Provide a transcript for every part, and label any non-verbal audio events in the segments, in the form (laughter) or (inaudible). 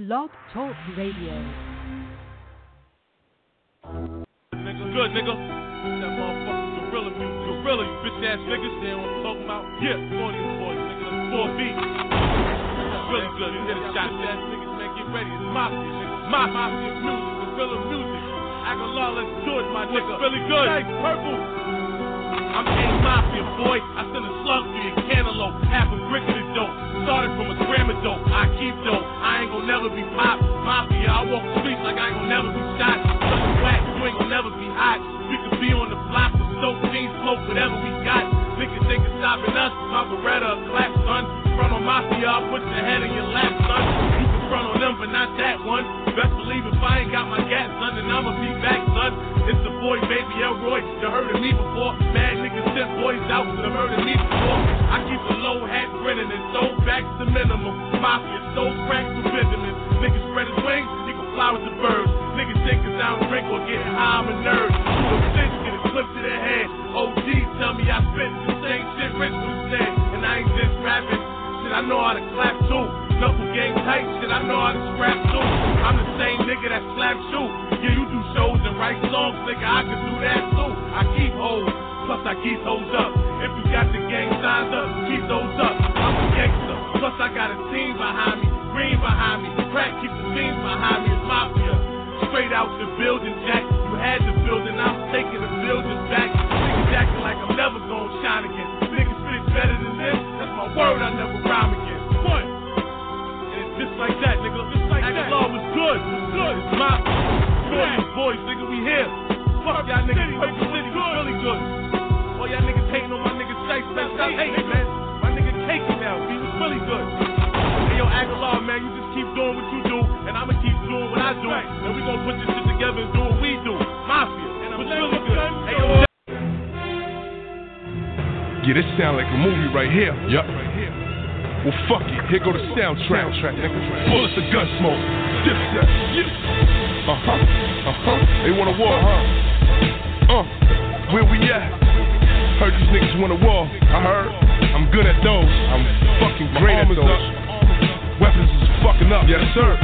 Blog Talk Radio. Good nigga. That motherfucking gorilla music. Gorilla, you bitch ass niggas. They know what I'm talking about. Yeah, 40 boys, nigga. 4 beats. That's really good. You hear the shots ass niggas, man. Get ready. It's mafia, nigga. Mafia music. Gorilla music. Aguilar, let's do it, my nigga. Really good. Nice, purple. I'm A Mafia, boy. I send a slug through your cantaloupe. Half a brick the dope. Started from a gram of dope. I keep dope. I ain't gonna never be pop. Mafia, I walk the streets like I ain't gonna never be shot. Such whack, you ain't gonna never be hot. We could be on the block with soap, jeans, smoke, whatever we got. Niggas think it's stopping us. My Beretta, a clap, son. Front on Mafia, I'll put your head in your lap, son. You front on them, but not that one. Best believe if I ain't got my gas, son, then I'ma be back, son. It's the boy, baby Elroy. You heard of me before. Mad niggas sent boys out to heard of me before. I keep a low hat grinning and so back to minimum. Mafia, so crack to Benjamin. Niggas spread his wings, he can fly with the birds. Niggas think cause I don't drink or get high, I'm a nerd. A bitch, get a clip to the head. OG tell me I spit the same shit Rich was said. And I ain't just rapping. Shit, I know how to clap too. Knuckle game tight, shit, I know how to scrap too. I'm the same nigga that slap you. Yeah, you do shows and write songs, nigga, I can do that too. I keep hoes, plus I keep hoes up. If you got the gang signed up, keep those up. I'm a gangster, plus I got a team behind me, green behind me, crack keep the team behind me, it's mafia. Straight out the building, Jack. You had the building, I'm taking the building back. Niggas acting like I'm never gonna shine again. Niggas spit better than this, that's my word, I never rhyme again. What? And it's just like that, nigga. Just like Aguilar that. was good, was good. It's my boys, boys, nigga, we here. Fuck y'all niggas, Purple City was really good. All y'all niggas hating on my nigga Sight, stop hating, man. My nigga caking now, he was really good. Hey, yo, Aguilar, man, you just keep doing what you do, and I'ma keep doing what I do. And we gonna put this shit together and do what we do. Mafia, and was really good. Hey, yo, Yeah, this sound like a movie right here. Yup. Well, fuck it. Here go the soundtrack. Soundtrack. Bullets of gun smoke. Dipset. Yeah. Uh huh. Uh huh. They want a war, Uh-huh. Uh. Where we at? Heard these niggas want a war. I heard. I'm good at those. I'm fucking great at those. Weapons is fucking up. Yes, sir.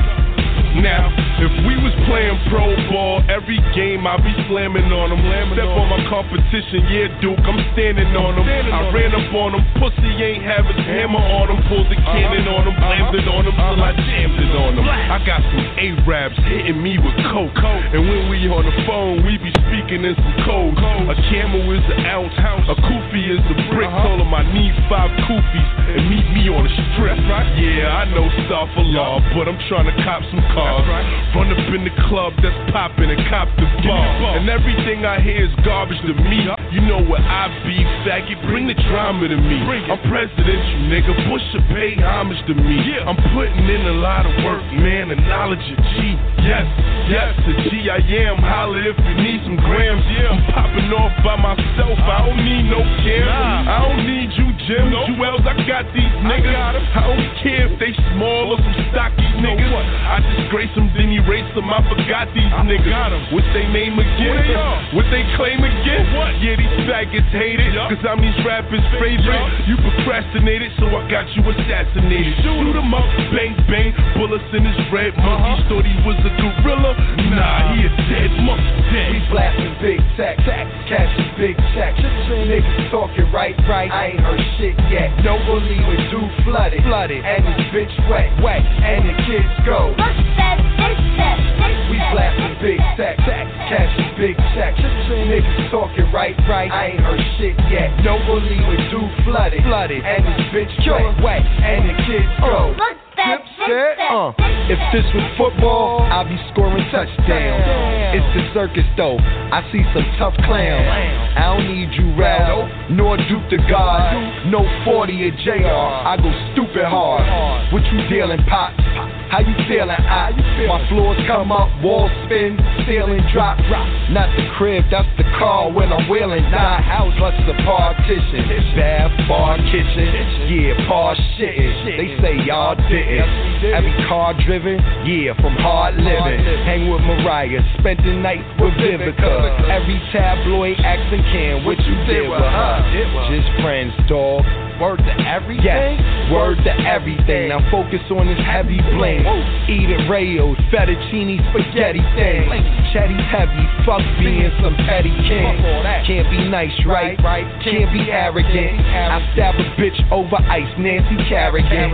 Now, if we was playing pro ball, every game I be slamming on them. Step on my competition, yeah, Duke, I'm standing on them. I ran up on them, pussy ain't have his hammer on them. Pulled the uh-huh. cannon on them, blamed uh-huh. it on them till I uh-huh. jammed it on them. I got some Arabs hitting me with coke. And when we on the phone, we be speaking in some code. A camel is an ounce, a kufi is a brick. Told him I need five kufis and meet me on the strip. Yeah, I know stuff a law, but I'm trying to cop some cars. Run up in the club that's popping and cop the bar. And everything I hear is garbage to me. You know what I be, faggot. Bring the drama to me. I'm presidential, nigga. Bush should pay homage to me. I'm putting in a lot of work, man. The knowledge of G. Yes, yes, the G I am. Holla if you need some grams. Yeah, I'm popping off by myself. I don't need no cam. I don't need you, Jim. Jewels, I got these niggas. I, don't care if they small or some stocky niggas. I disgrace them, then erase them. I forgot these niggas. What's they name again? What they claim again? What? Yeah, these faggots hate it. Cause I'm these rappers' favorite. You procrastinated, so I got you assassinated. Shoot him up, bang, bang. Bullets in his red monkeys. Thought he was a gorilla. Nah, he a dead monkey. Dead. We blasting big tech, tech, cashing big checks. Niggas talking right, right. I ain't heard shit yet. Don't believe it, do flooded, flooded, and this bitch wet, wet, and the kids go. We blasting big tech, tech, cashing big checks. Niggas talking right, right. I ain't heard shit yet. Don't believe it, do flooded, flooded, and this bitch wet, wet, and the kids go. Uh. If this was football, I'd be scoring touchdowns. It's the circus though. I see some tough clowns. I don't need you, Ralph, nor Duke the God. No 40 or JR. I go stupid hard. What you dealing, pops? How you feeling? I, my floors come up, walls spin, ceiling drop. Not the crib, that's the car when I'm wheeling. Die house, plus the partition. Bath, bar, kitchen. Yeah, par shitting. They say y'all didn't. Every car driven, yeah, from hard living. Hang with Mariah, spent the night with Vivica. Every tabloid accent can, what you did with her? Just friends, dog. Word to everything? Yes, word to everything. Now focus on this heavy blame. Eating Rayo's, fettuccine, spaghetti thing. Chetty's heavy, fuck being some petty king. Can't be nice, right? Can't be arrogant. I stab a bitch over ice, Nancy Kerrigan.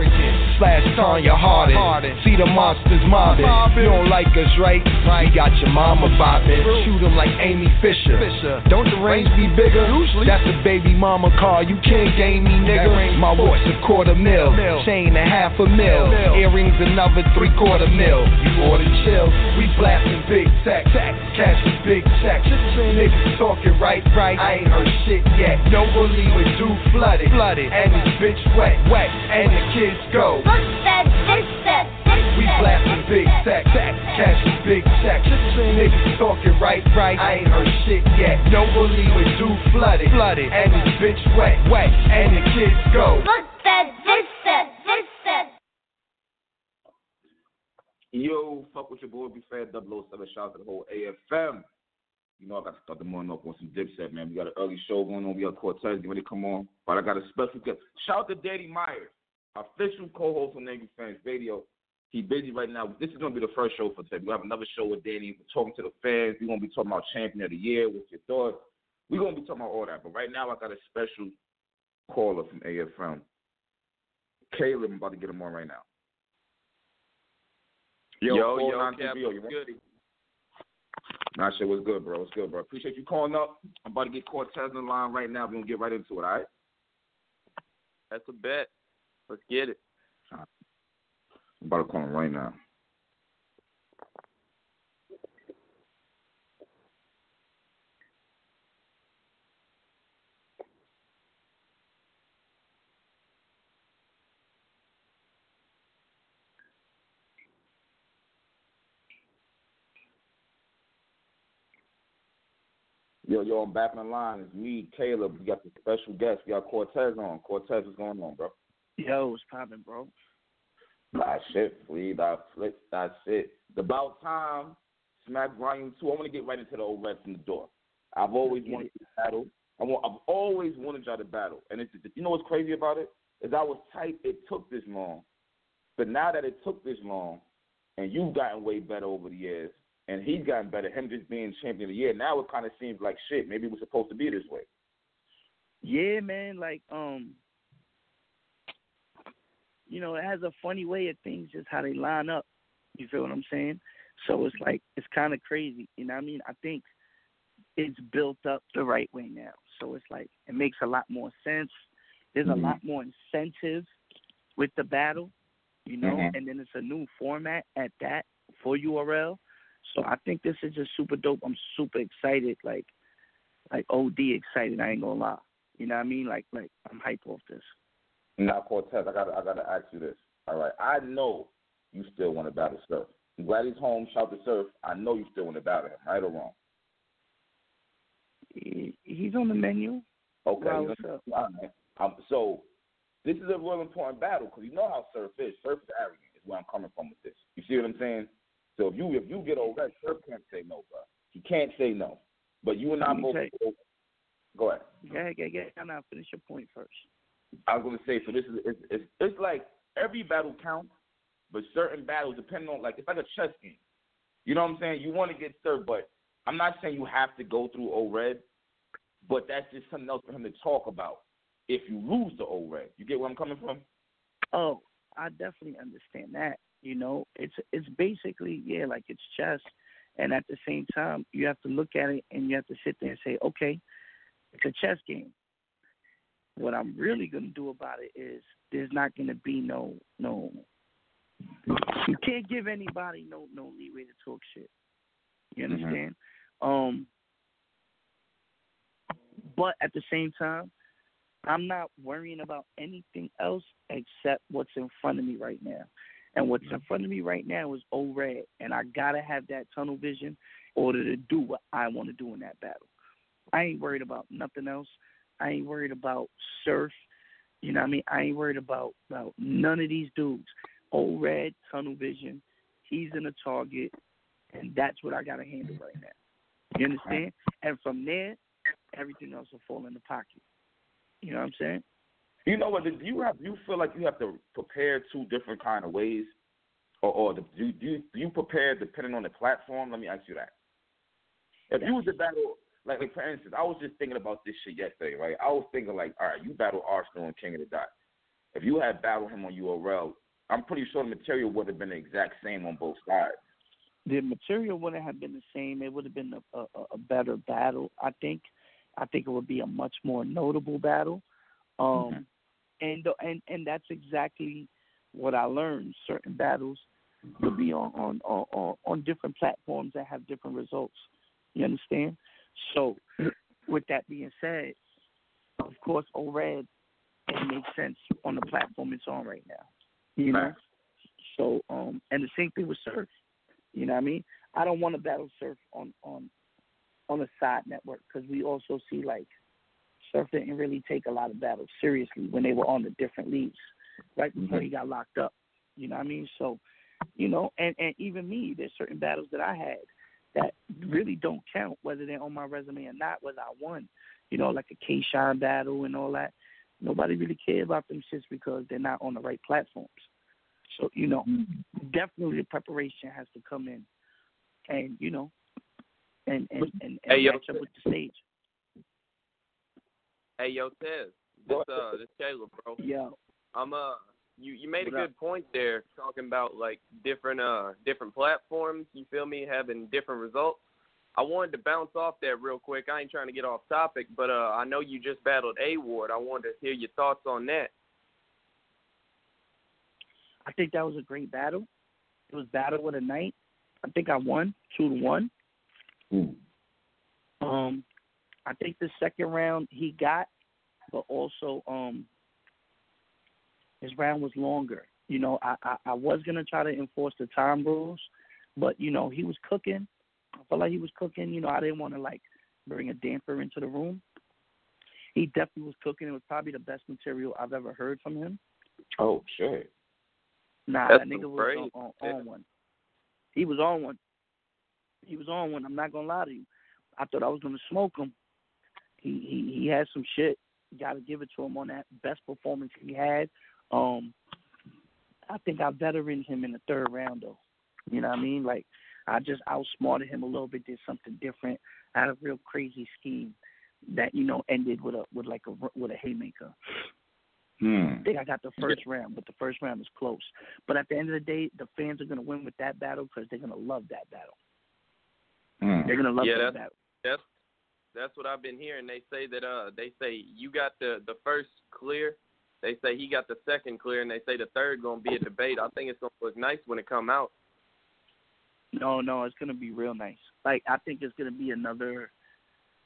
Slash Tonya Harding. See the monsters mobbing. You don't like us, right? We got your mama bopping. Shoot Shoot 'em like Amy Fisher. Don't the range be bigger? That's a baby mama car. You can't game me, nigga. My watch a quarter mil. Chain a half a mil. Earrings another three quarter mil. You oughta chill. We blasting big tech. Cash is big checks. Niggas talking right, right. I ain't heard shit yet. No believe it, do flooded. Flooded. And this bitch wet, wet. And the kids go. We blasting big tech. Cash is big checks. Niggas talking right, right. I ain't heard shit yet. No believe it, do flooded. Flooded. And this bitch wet, wet. And the kids go. Look that this that this that. Yo, fuck with your boy, be fair, 007. Shout out to the whole AFM. You know, I got to start the morning off on some dipset, man. We got an early show going on. We got Cortez getting ready to come on. But I got a special guest. Shout out to Daddy Myers, official co host on Navy Fans Radio. He's busy right now. This is going to be the first show for today. we have another show with Danny. We're talking to the fans. We're going to be talking about Champion of the Year. What's your thoughts? We're going to be talking about all that. But right now, I got a special caller from AFM. Caleb, I'm about to get him on right now. Yo, yo, yo, 930, Cap, what's want- goody? Nah, shit was good, bro. It's good, bro. Appreciate you calling up. I'm about to get Cortez on the line right now. We're gonna get right into it, all right? That's a bet. Let's get it. I'm about to call him right now. Yo, yo, I'm back on the line. It's me, Caleb. We got the special guest. We got Cortez on. Cortez, what's going on, bro? Yo, what's poppin', bro? That shit, Flea, that flip, that's it. The About Time, Smack Volume 2. I want to get right into the old from the door. I've always wanted to battle. I want, I've always wanted y'all to battle. And it's, you know what's crazy about it? Is I was tight, it took this long. But now that it took this long, and you've gotten way better over the years, and he's gotten better, him just being champion of the year, now it kind of seems like shit. Maybe we're supposed to be this way. Yeah, man, like um you know, it has a funny way of things just how they line up. You feel what I'm saying? So it's like it's kinda crazy. You know what I mean? I think it's built up the right way now. So it's like it makes a lot more sense. There's Mhm. a lot more incentive with the battle, you know, Mhm. and then it's a new format at that for URL. So I think this is just super dope. I'm super excited, like like OD excited, I ain't gonna lie. You know what I mean? Like like I'm hype off this. Now, Cortez, I gotta, I gotta ask you this. All right, I know you still want to battle Surf. I'm glad he's home. Shout to Surf. I know you still want to battle him, right or wrong? He, he's on the menu. Okay. Wow, he's what's on- up? all right. Um, so this is a real important battle because you know how Surf is. Surf is arrogant. Is where I'm coming from with this. You see what I'm saying? So if you if you get over, Surf can't say no, bro. He can't say no. But you and I both. Go ahead. Yeah, yeah, yeah. Now finish your point first. I was gonna say so. This is it's, it's it's like every battle counts, but certain battles depending on like it's like a chess game. You know what I'm saying? You want to get served, but I'm not saying you have to go through O Red, but that's just something else for him to talk about. If you lose the O Red, you get where I'm coming from? Oh, I definitely understand that. You know, it's it's basically yeah, like it's chess, and at the same time, you have to look at it and you have to sit there and say, okay, it's a chess game. What I'm really gonna do about it is there's not gonna be no no. You can't give anybody no no leeway to talk shit. You Mhm. understand? Um, but at the same time, I'm not worrying about anything else except what's in front of me right now. And what's in front of me right now is O-Red, and I gotta have that tunnel vision in order to do what I want to do in that battle. I ain't worried about nothing else. I ain't worried about Surf. You know what I mean? I ain't worried about about none of these dudes. O-Red, tunnel vision. He's in a target, and that's what I gotta handle right now. You understand? And from there, everything else will fall in the pocket. You know what I'm saying? You know what? Do you have you feel like you have to prepare two different kind of ways, or or do you do you, do you prepare depending on the platform? Let me ask you that. If you was to battle, like, like for instance, I was just thinking about this shit yesterday, right? I was thinking like, all right, you battle Arsenal and King of the Dot. If you had battled him on URL, I'm pretty sure the material would have been the exact same on both sides. The material wouldn't have been the same. It would have been a, a, a better battle. I think. I think it would be a much more notable battle. Um, Mm-hmm. And and and that's exactly what I learned. Certain battles will be on on on, on different platforms that have different results. You understand? So, with that being said, of course, ORED it makes sense on the platform it's on right now. You know. Right. So, um, and the same thing with Surf. You know what I mean? I don't want to battle Surf on on on a side network because we also see like Surf didn't really take a lot of battles seriously when they were on the different leagues right before mm-hmm. he got locked up. You know what I mean? So, you know, and and even me, there's certain battles that I had that really don't count whether they're on my resume or not, whether I won. You know, like a K Shine battle and all that. Nobody really cares about them shits because they're not on the right platforms. So, you know, mm-hmm. definitely the preparation has to come in and, you know, and and, and, and Hey, yo, match up with the stage. Hey, yo, Tez. This uh, this Caleb, bro. Yeah. I'm uh, you you made a What up? good point there, talking about like different uh different platforms. You feel me? Having different results. I wanted to bounce off that real quick. I ain't trying to get off topic, but uh, I know you just battled A Ward. I wanted to hear your thoughts on that. I think that was a great battle. It was battle of the night. I think I won two to one. Um, I think the second round he got, but also um, his round was longer. You know, I, I I was gonna try to enforce the time rules, but you know he was cooking. I felt like he was cooking. You know, I didn't want to like bring a damper into the room. He definitely was cooking. It was probably the best material I've ever heard from him. Oh shit. Nah, That's that nigga was great. on, on, Yeah. on one. He was on one. He was on one. I'm not gonna lie to you. I thought I was gonna smoke him. He he he had some shit. Got to give it to him on that best performance he had. Um, I think I veteraned him in the third round though. You know what I mean? Like I just outsmarted him a little bit, did something different. I had a real crazy scheme that you know ended with a with like a with a haymaker. Hmm. I think I got the first round, but the first round is close. But at the end of the day, the fans are going to win with that battle because they're going to love that battle. Hmm. They're going to love Yeah, that battle. That's that's what I've been hearing. They say that uh they say you got the the first clear. They say he got the second clear, and they say the third gonna be a debate. I think it's gonna look nice when it come out. No, no, it's going to be real nice. Like I think it's going to be another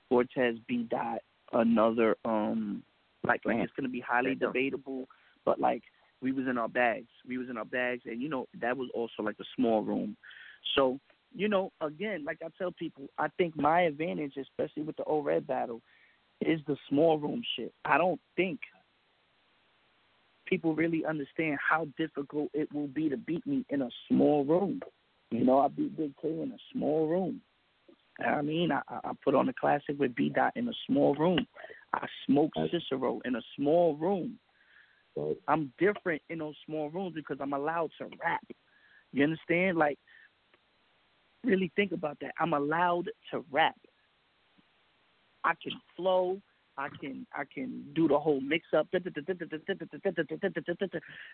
Cortez B dot, another um, like like it's going to be highly debatable. But like we was in our bags, we was in our bags, and you know that was also like a small room. So you know, again, like I tell people, I think my advantage, especially with the ORED battle, is the small room shit. I don't think people really understand how difficult it will be to beat me in a small room. You know, I beat Big K in a small room. I mean, I, I I put on a classic with B Dot in a small room. I smoked Cicero in a small room. I'm different in those small rooms because I'm allowed to rap. You understand? Like, really think about that. I'm allowed to rap. I can flow. I can I can do the whole mix up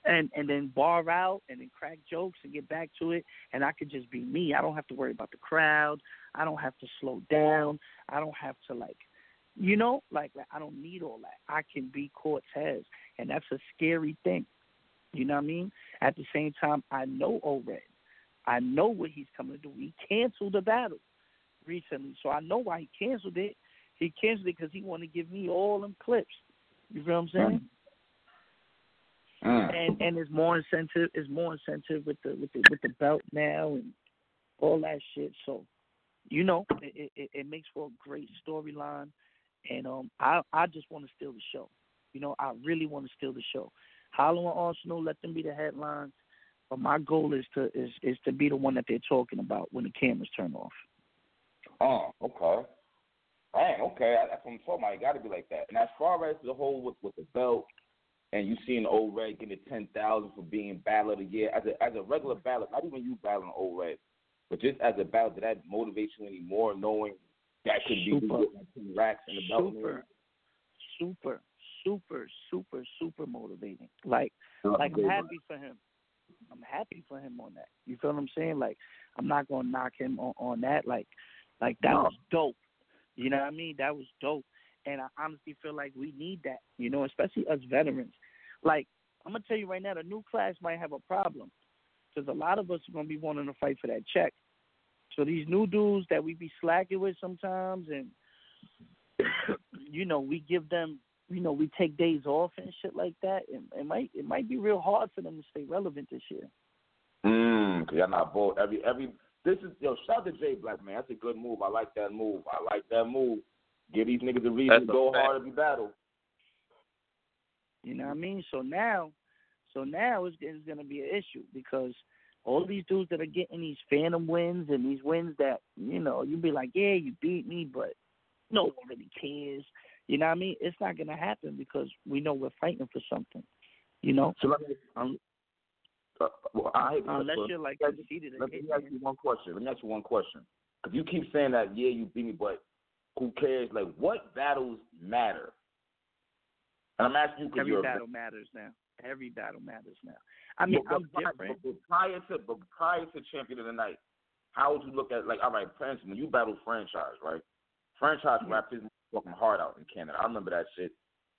and and then bar out and then crack jokes and get back to it and I could just be me. I don't have to worry about the crowd. I don't have to slow down. I don't have to like you know, like, like I don't need all that. I can be Cortez and that's a scary thing. You know what I mean? At the same time I know Ored. I know what he's coming to do. He canceled the battle recently, so I know why he canceled it. He canceled it because he wanted to give me all them clips. You feel what I'm saying? Hmm. And and it's more incentive. It's more incentive with the with the with the belt now and all that shit. So, you know, it it, it makes for a great storyline. And um, I I just want to steal the show. You know, I really want to steal the show. Hollow and Arsenal, let them be the headlines. But my goal is to is is to be the one that they're talking about when the cameras turn off. Oh, okay. Dang, okay. That's what I'm talking about. It got to be like that. And as far as the whole with, with the belt and you seeing O-Red getting ten thousand for being battle of the year as a as a regular battle, not even you battling O-Red, but just as a battle, did that motivate you anymore, knowing that could be Super. like racks in the belt? super, super, super, super, super motivating. Like, like I'm happy for him. I'm happy for him on that. You feel what I'm saying? Like, I'm not gonna knock him on, on that. Like, like that was dope. You know what I mean? That was dope. And I honestly feel like we need that. You know, especially us veterans. Like, I'm gonna tell you right now, the new class might have a problem because a lot of us are gonna be wanting to fight for that check. So these new dudes that we be slacking with sometimes, and (coughs) you know, we give them, you know, we take days off and shit like that. It, it might, it might be real hard for them to stay relevant this year. Mm, cause y'all not both. Every every this is yo. Shout out to Jay Black man. That's a good move. I like that move. I like that move. Give these niggas a reason That's to go fact. hard every battle. You know what I mean? So now, so now it's, it's going to be an issue because all these dudes that are getting these phantom wins and these wins that you know you be like, yeah, you beat me, but no one really cares. You know what I mean? It's not going to happen because we know we're fighting for something. You know, So let me. um, Uh, well, I unless you're like let conceited. Let me ask you one question. Let me ask you one question. Because you keep saying that, yeah, you beat me, but who cares? Like, what battles matter? And I'm asking you because Every you're a battle matters now. Every battle matters now. I mean, but, I'm but, different. But, but prior to but prior to champion of the night, how would you look at like all right, instance, when you battle franchise, right? Franchise rapped his fucking heart out in Canada. I remember that shit.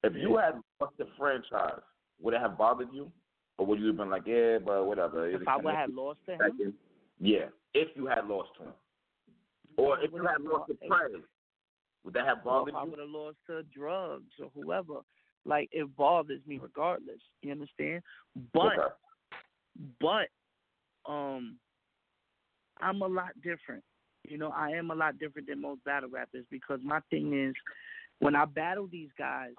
If you had lost the franchise, would it have bothered you? Or would you have been like, yeah, but whatever. If I would have lost to him, Yeah, if you had lost to him. Or if you had lost to Prez, would that have bothered if I would have lost to drugs or whoever, like it bothers me regardless. You understand? But Okay. but um, I'm a lot different. You know, I am a lot different than most battle rappers because my thing is, when I battle these guys,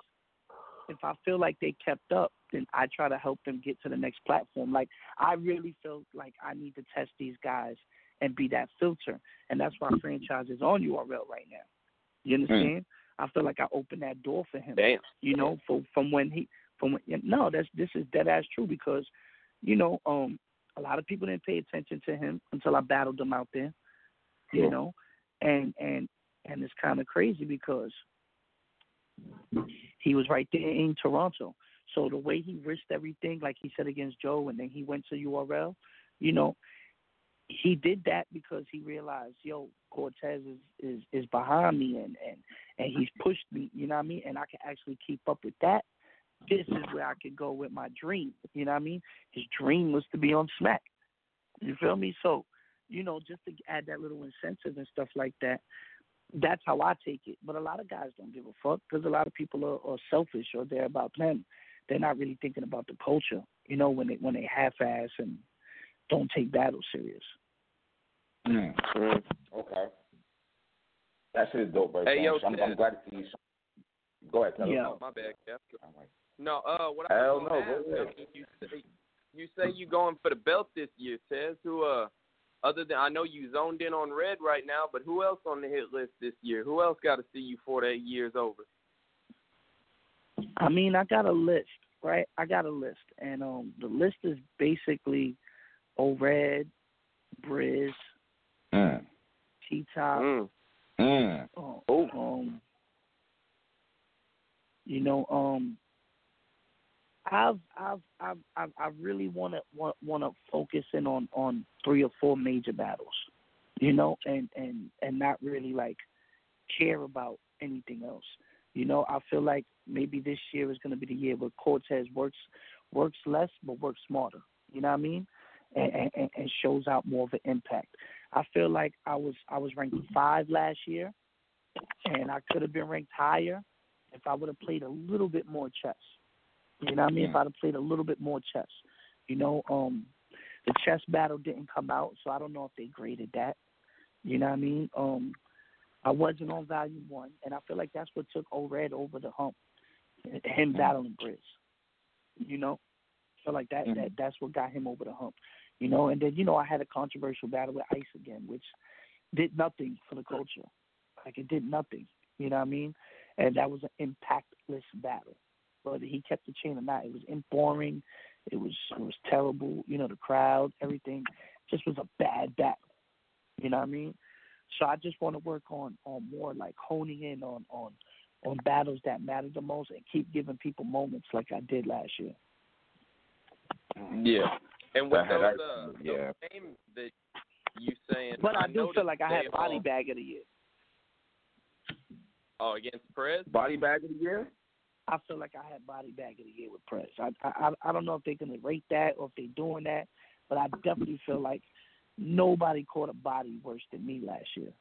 if I feel like they kept up, then I try to help them get to the next platform. Like I really feel like I need to test these guys and be that filter, and that's why franchise is on URL right now. You understand? I feel like I opened that door for him Damn. you know, from from when he from when, no, that's this is dead ass true because, you know, um, a lot of people didn't pay attention to him until I battled him out there, you Yeah. know, and and and it's kind of crazy because he was right there in Toronto. So the way he risked everything, like he said against Joe, and then he went to URL, you know, he did that because he realized, yo, Cortez is is is behind me and and and he's pushed me, you know what I mean, and I can actually keep up with that. This is where I could go with my dream, you know what I mean. His dream was to be on Smack. You feel me? So, you know, just to add that little incentive and stuff like that. That's how I take it. But a lot of guys don't give a fuck because a lot of people are, are selfish or they're about them. They're not really thinking about the culture, you know, when they when they half-ass and don't take battle serious. Mm. Mm. Okay. That shit is dope, right Hey, yo, I'm, I'm glad to see you. Go ahead, tell. Yeah. Oh, my bad, Cap. All right. No, uh, what I Hell was no, gonna ask, ahead. I mean, you say you say you going for the belt this year, Tez. Who, uh, other than I know you zoned in on Red right now, but who else on the hit list this year? Who else got to see you for that year's over? I mean, I got a list, right? I got a list, and um, the list is basically O'Red, Briz, Mm. T Top, Mm. Mm. um, Oh. um, you know, um, I've, I've, I've, I've, I really want to to focus in on on three or four major battles, you know, and and and not really like care about anything else. You know, I feel like maybe this year is going to be the year where Cortez works works less but works smarter. You know what I mean? And, and, and shows out more of an impact. I feel like I was I was ranked five last year, and I could have been ranked higher if I would have played a little bit more chess. You know what I mean? If I'd have played a little bit more chess. You know, um, the chess battle didn't come out, so I don't know if they graded that. You know what I mean? Um, I wasn't on volume one, and I feel like that's what took O-Red over the hump. Him battling Briz. You know, I feel like that, that that's what got him over the hump. You know, and then you know I had a controversial battle with Ice again, which did nothing for the culture. Like it did nothing. You know what I mean? And that was an impactless battle. Whether he kept the chain or not. It was boring. It was it was terrible. You know, the crowd, everything, just was a bad battle. You know what I mean? So I just want to work on on more like honing in on on on battles that matter the most and keep giving people moments like I did last year. Yeah. And with those, uh, yeah. those names that you saying, But I do feel like I had body all- bag of the year. Oh, against Perez. Body bag of the year? I feel like I had body bag of the year with Prez. I I I don't know if they're gonna rate that or if they're doing that, but I definitely feel like nobody caught a body worse than me last year.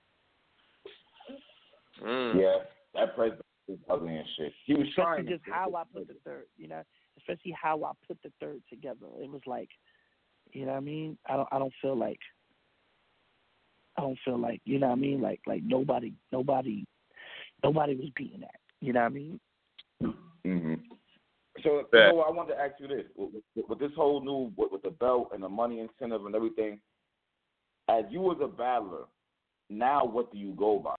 Mm. Yeah. That Prez is ugly and shit. He was trying. Especially just how I put the third, you know, especially how I put the third together. It was like, you know what I mean? I don't I don't feel like I don't feel like you know what I mean? Like like nobody nobody nobody was beating that. You know what I mean? Hmm So, Yeah. know, I wanted to ask you this: with, with, with this whole new, with, with the belt and the money incentive and everything, as you as a battler, now what do you go by?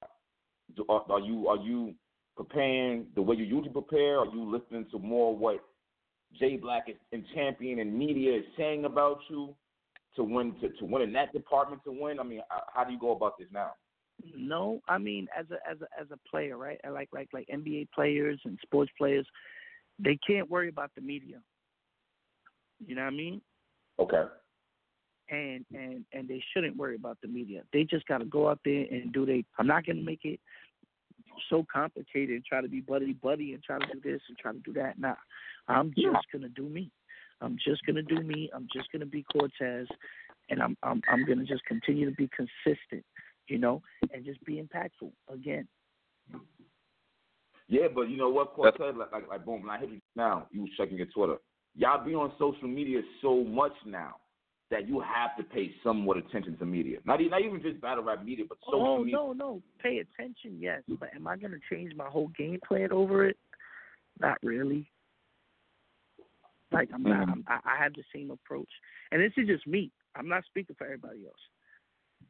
Do, are, are you are you preparing the way you usually prepare? Are you listening to more what Jay Black is, and champion and media is saying about you to win to, to win in that department to win? I mean, how- how do you go about this now? No, I mean as a as a as a player, right? I like like like NBA players and sports players, they can't worry about the media. You know what I mean? Okay. And and and they shouldn't worry about the media. They just got to go out there and do they. I'm not gonna make it so complicated and try to be buddy buddy and try to do this and try to do that. Nah, I'm just gonna do me. I'm just gonna do me. I'm just gonna be Cortez, and I'm I'm I'm gonna just continue to be consistent, you know, and just be impactful again. Yeah, but you know what, Cortez, like, like, like, boom, when I hit you now, you was checking your Twitter. Y'all be on social media so much now that you have to pay somewhat attention to media. Not, not even just battle rap media, but social oh media. no, no, pay attention, yes, but am I gonna change my whole game plan over it? Not really. Like I'm not. Mhm. I'm, I, I have the same approach, and this is just me. I'm not speaking for everybody else.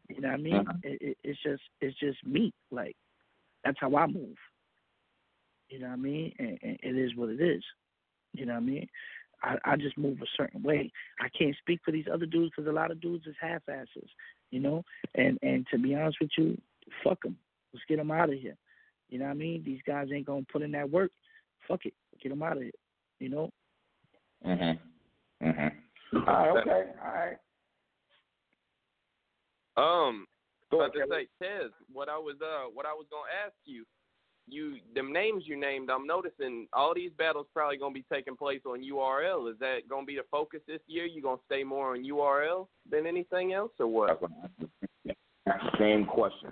You know what I mean? Mhm. It, it, it's just it's just me. Like that's how I move. You know what I mean? And, and it is what it is. You know what I mean? I, I just move a certain way. I can't speak for these other dudes because a lot of dudes is half asses. You know, and and to be honest with you, fuck them. Let's get them out of here. You know what I mean? These guys ain't gonna put in that work. Fuck it, get them out of here. You know? Mhm. Mhm. All right. Okay. All right. Um, Go about ahead, to say, Tez, what I was uh, what I was gonna ask you, you them names you named, I'm noticing all these battles probably gonna be taking place on URL. Is that gonna be the focus this year? You gonna stay more on URL than anything else, or what? That's what I- That's the same question.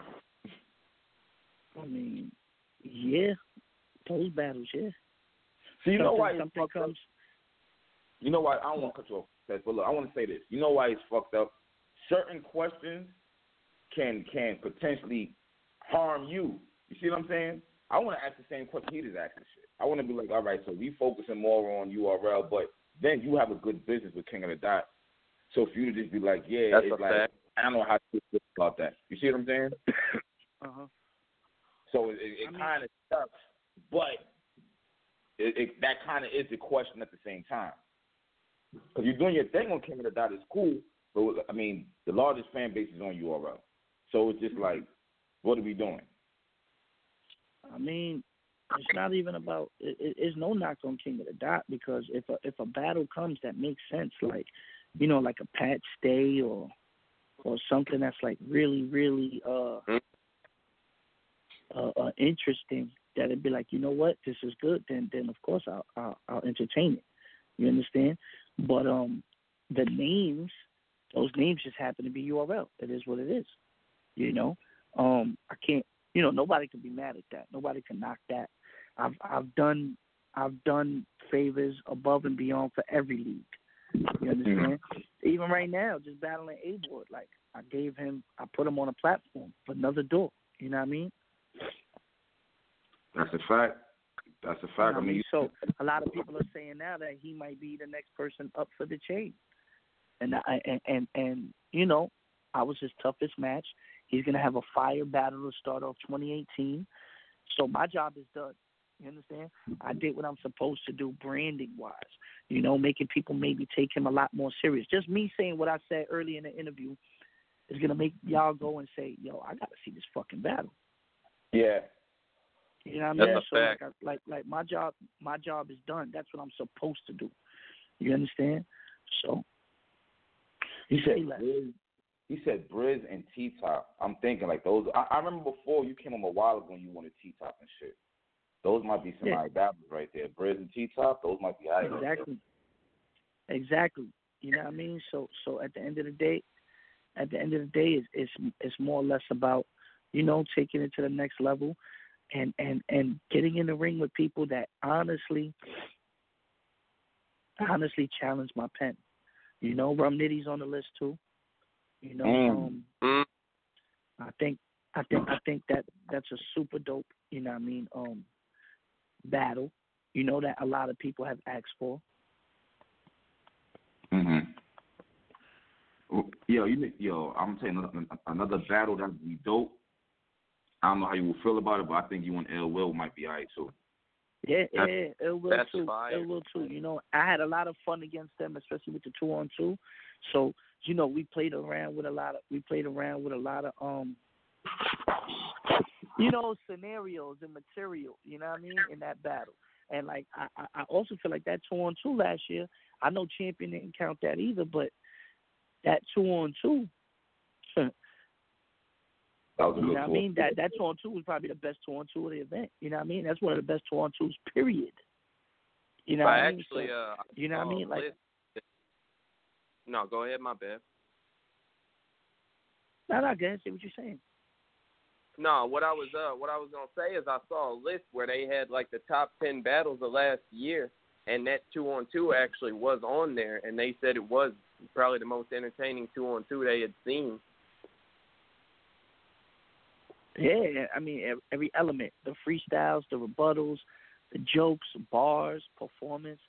I mean, yeah, those battles, yeah. So you know why something fucked up? comes. You know why? I don't want to cut you off, but look, I want to say this. You know why it's fucked up? Certain questions can can potentially harm you. You see what I'm saying? I want to ask the same question he just asked shit. I want to be like, all right, so we focusing more on URL, but then you have a good business with King of the Dot. So for you to just be like, yeah, That's it's like fact. I don't know how to feel about that. You see what I'm saying? (coughs) Uh huh. So it, it, I mean- kind of sucks, but it, it, that kind of is the question at the same time. Because you're doing your thing on King of the Dot is cool, but I mean, the largest fan base is on URL. So it's just like, what are we doing? I mean, it's not even about. It, it, it's no knock on King of the Dot because if a if a battle comes that makes sense, like you know, like a Pat Stay or or something that's like really really uh, Hmm. uh, uh interesting, that it'd be like, you know what, this is good. Then then of course I'll I'll, I'll entertain it. You understand? But um, the names, those names just happen to be URL. It is what it is. You know, um, I can't. You know, nobody can be mad at that. Nobody can knock that. I've I've done I've done favors above and beyond for every league. You understand? Even right now, just battling A board, like I gave him, I put him on a platform for another door. You know what I mean? That's a fact. That's a fact. I mean, so a lot of people are saying now that he might be the next person up for the chain, and I, and and and you know, I was his toughest match. He's gonna have a fire battle to start off 2018. So my job is done. You understand? I did what I'm supposed to do branding wise. You know, making people maybe take him a lot more serious. Just me saying what I said early in the interview is gonna make y'all go and say, "Yo, I gotta see this fucking battle." Yeah. You know what I That's mean? a So like. I, like, like my job, my job is done. That's what I'm supposed to do. You understand? So He said. Briz, he said Briz and T Top. I'm thinking like those. I, I remember before you came on a while ago and you wanted T Top and shit. Those might be some Yeah. battles right there. Briz and T Top. Those might be high. exactly, exactly. You know what I mean? So, so at the end of the day, at the end of the day, it's it's, it's more or less about you know taking it to the next level, and and and getting in the ring with people that honestly, honestly challenge my pen. You know, Rum Nitty's on the list too. You know, Mm. um. I think I think I think that that's a super dope, you know what I mean, um battle. You know that a lot of people have asked for. Mm-hmm. Yo, you yo, I'm you another, another battle that'd be dope. I don't know how you will feel about it, but I think you and L Will might be alright too. Yeah, That's- yeah, it will that's too. fire. It will too. You know, I had a lot of fun against them, especially with the two on two. So, you know, we played around with a lot of we played around with a lot of um you know, scenarios and material, you know what I mean, in that battle. And like I, I I also feel like that two on two last year, I know champion didn't count that either, but that two on two That was a You know what I mean? That that two on two was probably the best two on two of the event. You know what I mean? That's one of the best two on twos, period. You know what I I mean? actually, So, uh, you know what I mean? Like, no, go ahead, my bad. no, no, go ahead, say what you're saying. No, what I was uh what I was gonna say is I saw a list where they had like the top ten battles of last year, and that two on two actually was on there, and they said it was probably the most entertaining two on two they had seen. Yeah, I mean every element, the freestyles, the rebuttals, the jokes, bars, performance.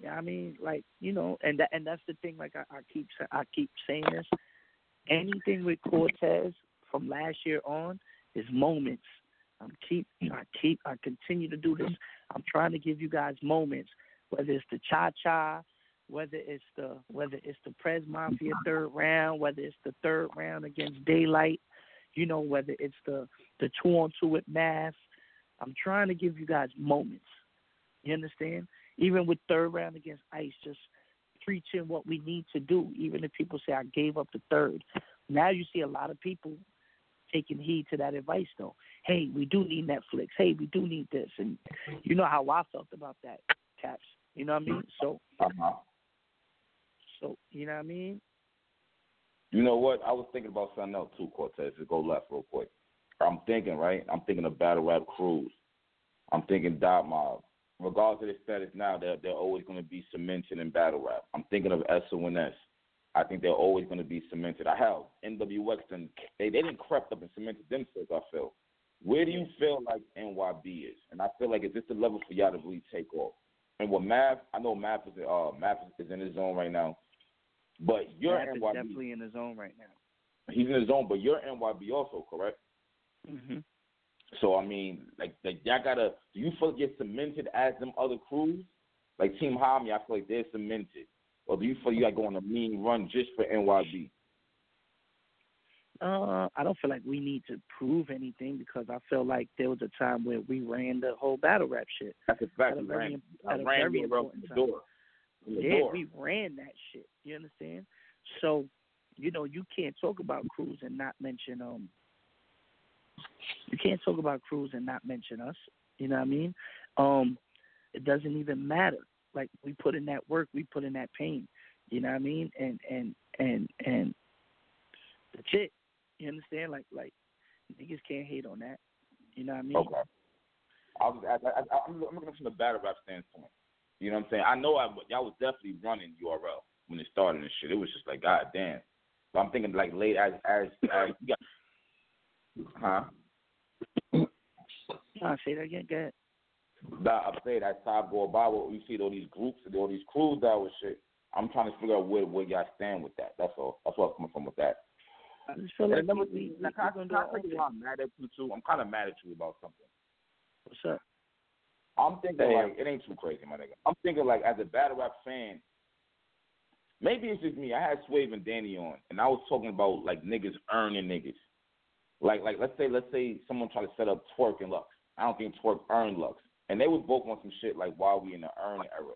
Yeah, I mean, like you know, and that and that's the thing. Like I, I keep I keep saying this. Anything with Cortez from last year on is moments. I'm keep I keep I continue to do this. I'm trying to give you guys moments, whether it's the cha cha, whether it's the whether it's the Prez Mafia third round, whether it's the third round against Daylyt, you know, whether it's the the two on two with Math. I'm trying to give you guys moments. You understand? Even with third round against Ice, just preaching what we need to do. Even if people say I gave up the third, now you see a lot of people taking heed to that advice though. Hey, we do need Netflix. Hey, we do need this, and you know how I felt about that, Caps. You know what I mean? So, Uh-huh. so you know what I mean? You know what? I was thinking about something else too, Cortez. To go left real quick. I'm thinking, right? I'm thinking of battle rap crews. I'm thinking Dot Mob. Regardless of their status now, they're they're always going to be cemented in battle rap. I'm thinking of SONS. I think they're always going to be cemented. I have NWX and they they didn't crept up and cemented themselves. I feel. Where do you feel like NYB is? And I feel like is this the level for y'all to really take off? And with Math, I know Math is uh Math is in his zone right now, but you're Math is NYB. definitely in the zone right now. He's in his zone, but you're NYB also, correct? hmm So I mean, like, like y'all gotta. Do you feel like you're cemented as them other crews? Like Team Hami, I feel like they're cemented. Or do you feel you got going a mean run just for NYB? Uh, I don't feel like we need to prove anything because I feel like there was a time where we ran the whole battle rap shit. That's a fact. At a very, ran, at a I ran very important the time. door. Yeah, we ran that shit. You understand? So, you know, you can't talk about crews and not mention um. You can't talk about crews and not mention us. You know what I mean? Um, it doesn't even matter. Like we put in that work, we put in that pain. You know what I mean? And and and and that's it. You understand? Like like niggas can't hate on that. You know what I mean? Okay. I was, I, I, I, I'm looking from the battle rap standpoint. You know what I'm saying? I know I, y'all was definitely running URL when it started and shit. It was just like, god damn. But I'm thinking like late as as as you got, huh? Nah, say that again. Go ahead. That I say that time go by where you see all these groups and all these crews out with shit. I'm trying to figure out where where y'all stand with that. That's all. That's where I'm coming from with that. I just feel like another we, we, we, like, we're I, gonna do I our own tell you thing. why I'm mad at you too. I'm kind of mad at you about something. What's up? I'm thinking Damn. like it ain't too crazy, my nigga. I'm thinking like as a battle rap fan, maybe it's just me. I had Swave and Danny on, and I was talking about like niggas earning niggas. Like like let's say let's say someone tried to set up Twork and Lux. I don't think Twork earned Lux, and they was both on some shit like while we in the earn era.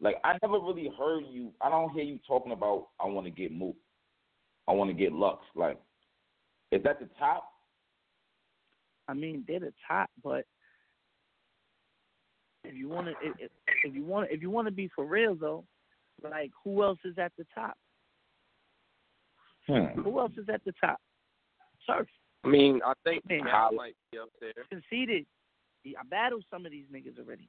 Like I never really heard you. I don't hear you talking about I want to get Mook. I want to get Lux. Like, is that the top? I mean, they're the top, but if you want to, if, if you want, if you want to be for real though, like who else is at the top? Hmm. Who else is at the top? Surf I mean, I think Man, Cal how- might be up there. conceded. I battled some of these niggas already.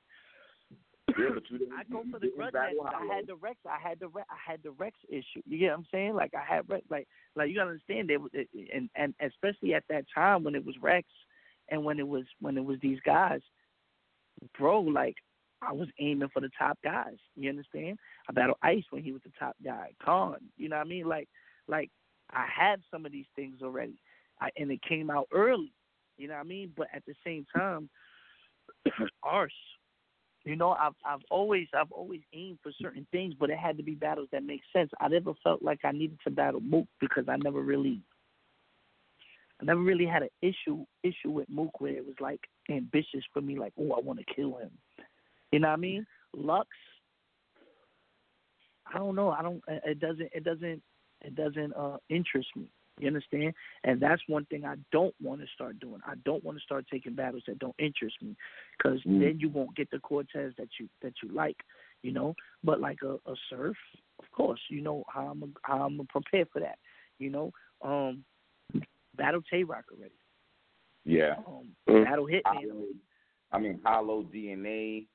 Yeah, but you didn't. I go for the didn't grudge battle. I had the Rex. I had the Rex. I had the Rex issue. You get what I'm saying? Like I had Rex. Like like you gotta understand they was and and especially at that time when it was Rex and when it was when it was these guys, bro. Like I was aiming for the top guys. You understand? I battled Ice when he was the top guy. Khan. You know what I mean? Like like I had some of these things already, I, and it came out early. You know what I mean? But at the same time, (clears throat) arse. You know, I've I've always I've always aimed for certain things, but it had to be battles that make sense. I never felt like I needed to battle Mook because I never really I never really had an issue issue with Mook where it was like ambitious for me, like, oh, I want to kill him. You know what I mean? Lux, I don't know. I don't. It doesn't. It doesn't. It doesn't uh interest me. You understand? And that's one thing I don't want to start doing. I don't want to start taking battles that don't interest me, because Mm. then you won't get the Cortez that you that you like. You know, but like a, a surf, of course, you know how I'm how I'm prepared for that. You know, um, battle Tay Rock already. Yeah. Um, Mm. battle Hitman. Hollow, I mean, Hollow DNA.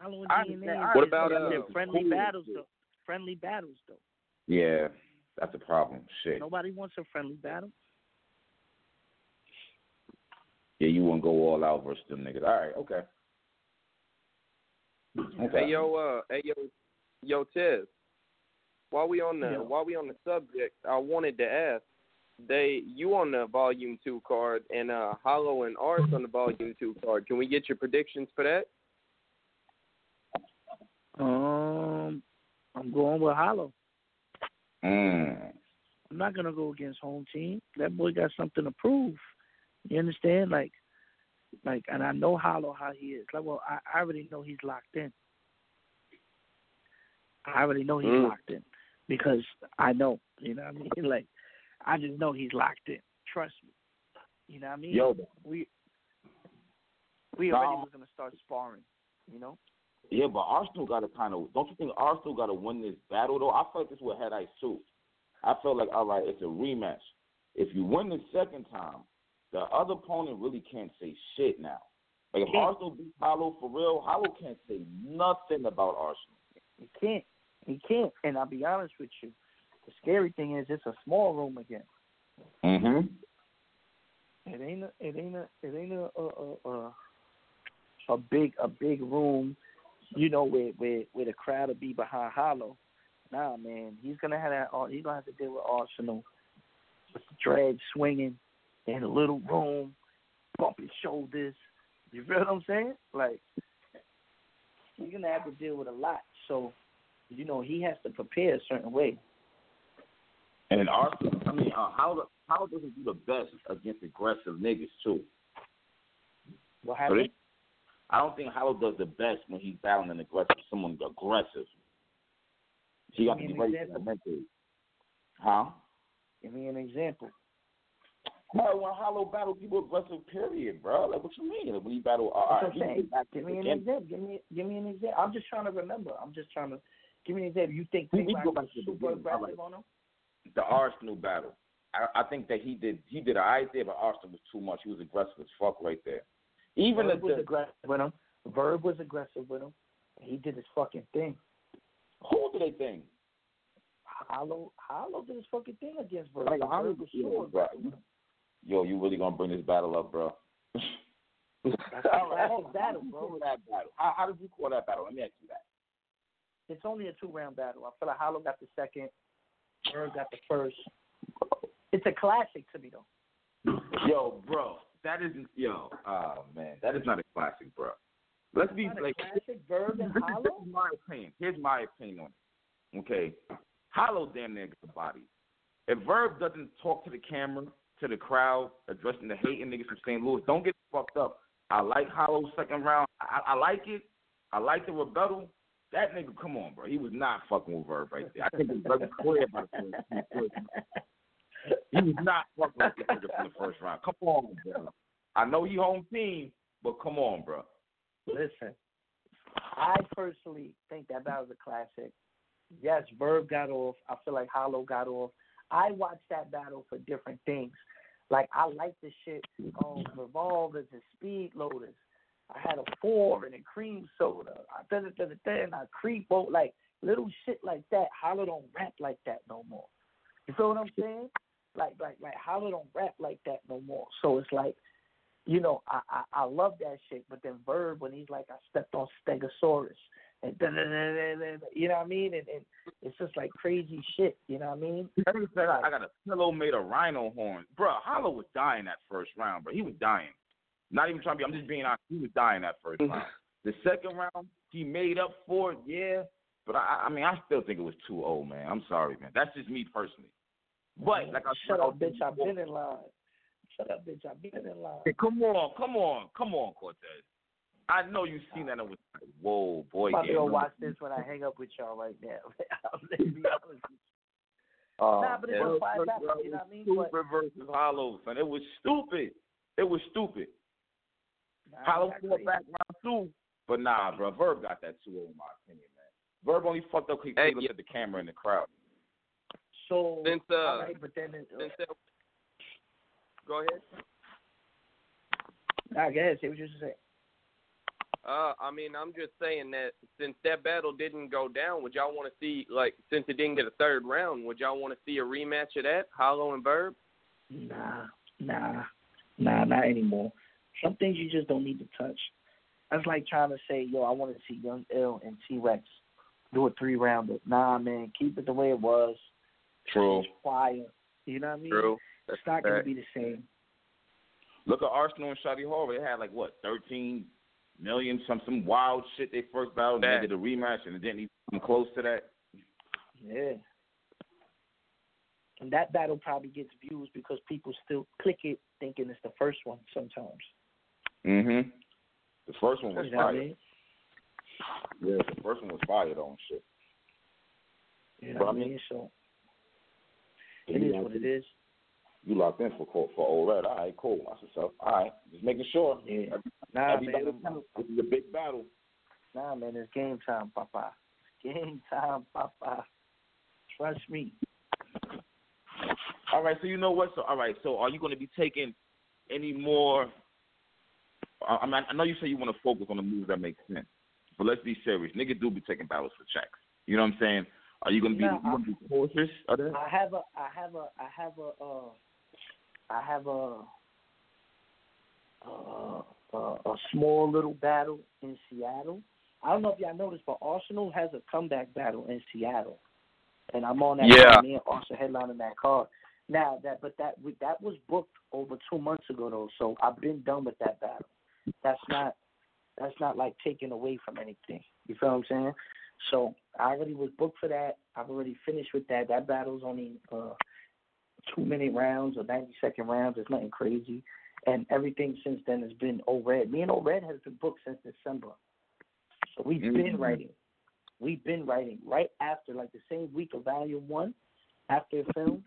Hollow I and understand. DNA. What is- about, uh, friendly cool. battles though? Friendly battles though. Yeah, that's a problem. Shit. Nobody wants a friendly battle. Yeah, you wouldn't go all out versus them niggas. All right, okay. Okay. Hey yo, uh, hey yo, yo, Tiz. While we on the Yeah. while we on the subject, I wanted to ask. They you on the volume two card and uh Hollow and Arts on the volume two card. Can we get your predictions for that? Um, I'm going with Hollow. Mm. I'm not gonna go against home team. That boy got something to prove. You understand? Like, like, and I know Hollow how he is. Like, well, I, I already know he's locked in. I already know he's Mm. locked in because I know. You know what I mean? (laughs) Like, I just know he's locked in. Trust me. You know what I mean? Yo, we we No. already was gonna start sparring. You know? yeah, but Arsenal got to kind of. Don't you think Arsenal got to win this battle though? I felt this with Head Ice too. I felt like all right, it's a rematch. If you win the second time, the other opponent really can't say shit now. Like if Arsenal beat Hollow for real, Hollow can't say nothing about Arsenal. He can't. He can't. And I'll be honest with you. The scary thing is it's a small room again. Mm-hmm. It ain't a, it ain't a, it ain't a, a, a, a, a big, a big room, you know, where, where, where the crowd will be behind Hollow. Nah, man, he's gonna have that. He's gonna have to deal with Arsenal, with the drag swinging in a little room, bumping shoulders. You feel what I'm saying? Like, he's gonna have to deal with a lot. So, you know, he has to prepare a certain way. And Arsenal, I mean, uh, Hollow, Hollow doesn't do the best against aggressive niggas too. What So happened? they- I don't think Hollow does the best when he's battling an aggressive, someone aggressive. He got to be ready for example. that mentally. Huh? Give me an example. Bro, when Hollow battle people aggressive, period, bro. Like, what you mean? Like, when he battle, That's what I'm saying. get back Give me an again. example. Give me give me an example. I'm just trying to remember. I'm just trying to give me an example. You think We- Tay we Rock go back was to the super aggressive right. on him? The Arsenal battle. I, I think that he did he did alright there, but Arsenal was too much. He was aggressive as fuck right there. Even Verb was the aggressive with him. Verb was aggressive with him. He did his fucking thing. who did they think? Hollow Hollow did his fucking thing against Verb. Like, Hollow- was yeah, super bro. aggressive with him. Yo, you really gonna bring this battle up, bro? That's a (laughs) battle, bro. That battle. How, how did you call that battle? Let me ask you that. It's only a two round battle. I feel like Hollow got the second. Verb got the first. It's a classic to me though. Yo, bro, that isn't yo. Oh man, that is not a classic, bro. Let's be like classic Verb and Hollow. this is my opinion. Here's my opinion on it. Okay, Hollow damn near got the body. If Verb doesn't talk to the camera, to the crowd, addressing the hating niggas from St. Louis, don't get fucked up. I like Hollow's second round. I, I like it. I like the rebuttal. That nigga, come on, bro. He was not fucking with Verb right there. I think it's very clear about it. He was not fucking with the nigga from the first round. Come on, bro. I know he home team, but come on, bro. Listen, I personally think that that was a classic. Yes, Verb got off. I feel like Hollow got off. I watched that battle for different things. Like I like the shit on revolvers and speed loaders. I had a four and a cream soda. I da da da da da and I creep boat like little shit like that. Hollow don't rap like that no more. You feel what I'm saying? Like like like Hollow don't rap like that no more. So it's like, you know, I I, I love that shit. But then Verb when he's like I stepped on Stegosaurus and da da da da da, you know what I mean? And, and it's just like crazy shit. You know what I mean? I got a pillow made of rhino horn. Bro, Hollow was dying that first round, bro. He was dying. Not even trying to be, I'm just being honest. He was dying that first mm-hmm. round. The second round, he made up for it, yeah. But I, I mean, I still think it was too old, man. I'm sorry, man. That's just me personally. But like I Shut said, up, bitch! I've been in line. Shut up, bitch! I've been in line. Hey, come on, come on, come on, Cortez. I know you've seen that. And it was like, whoa, boy. I'm about to go watch this when I hang up with y'all right now. (laughs) Let's be (laughs) honest with. Oh, Nah, but man. a five round you know what I mean? Stupid But- versus Hollow, son. It was stupid. It was stupid. Nah, Hollow that's fought back round two, but nah, bro. Verb got that too, in my opinion, man. Verb only fucked up because he Hey, looked yeah. at the camera in the crowd. So Since uh, all right, but then it, since that, go ahead. I guess it was just say. Uh, I mean, I'm just saying that since that battle didn't go down, would y'all want to see like since it didn't get a third round, would y'all want to see a rematch of that Hollow and Verb? Nah, nah, nah, not anymore. Some things you just don't need to touch. That's like trying to say, yo, I want to see Young Ill and T Rex do a three rounder. Nah, man, keep it the way it was. True. It's fire. You know what I mean? True. It's not going to be the same. Look at Arsenal and Shotty Horroh. They had like what, thirteen million, some some wild shit. They first battle, and they did a rematch, and it didn't even come close to that. Yeah. And that battle probably gets views because people still click it thinking it's the first one sometimes. Mm-hmm. The first one was You know fire. Yeah, the first one was fire on and shit. You know But what I I mean- mean? So it is what it is. You locked in for for, for O-Red. All right, cool. That's what's up. All right, just making sure. Yeah. Nah, Everybody, man. I'm- this is a big battle. Nah, man, it's game time, Papa. It's game time, Papa. Trust me. All right, so you know what? So all right, so are you going to be taking any more? I I mean, I know you say you want to focus on the moves that make sense, but let's be serious. Nigga do be taking battles for checks. You know what I'm saying? Are you going to be, No, you gonna be cautious of that? I have a, I have a, I have a, uh, I have a, uh, a, a small little battle in Seattle. I don't know if y'all noticed, but Arsenal has a comeback battle in Seattle, and I'm on that. Yeah. Me and Arsenal headlining that card. Now that, but that that was booked over two months ago though, so I've been done with that battle. That's not, that's not like taken away from anything. You feel what I'm saying? So I already was booked for that. I've already finished with that. That battle's only uh, two minute rounds or ninety second rounds. It's nothing crazy. And everything since then has been O-Red. Me and O-Red has been booked since December. So we've been Mhm. writing. We've been writing right after, like the same week of Volume One, after it filmed,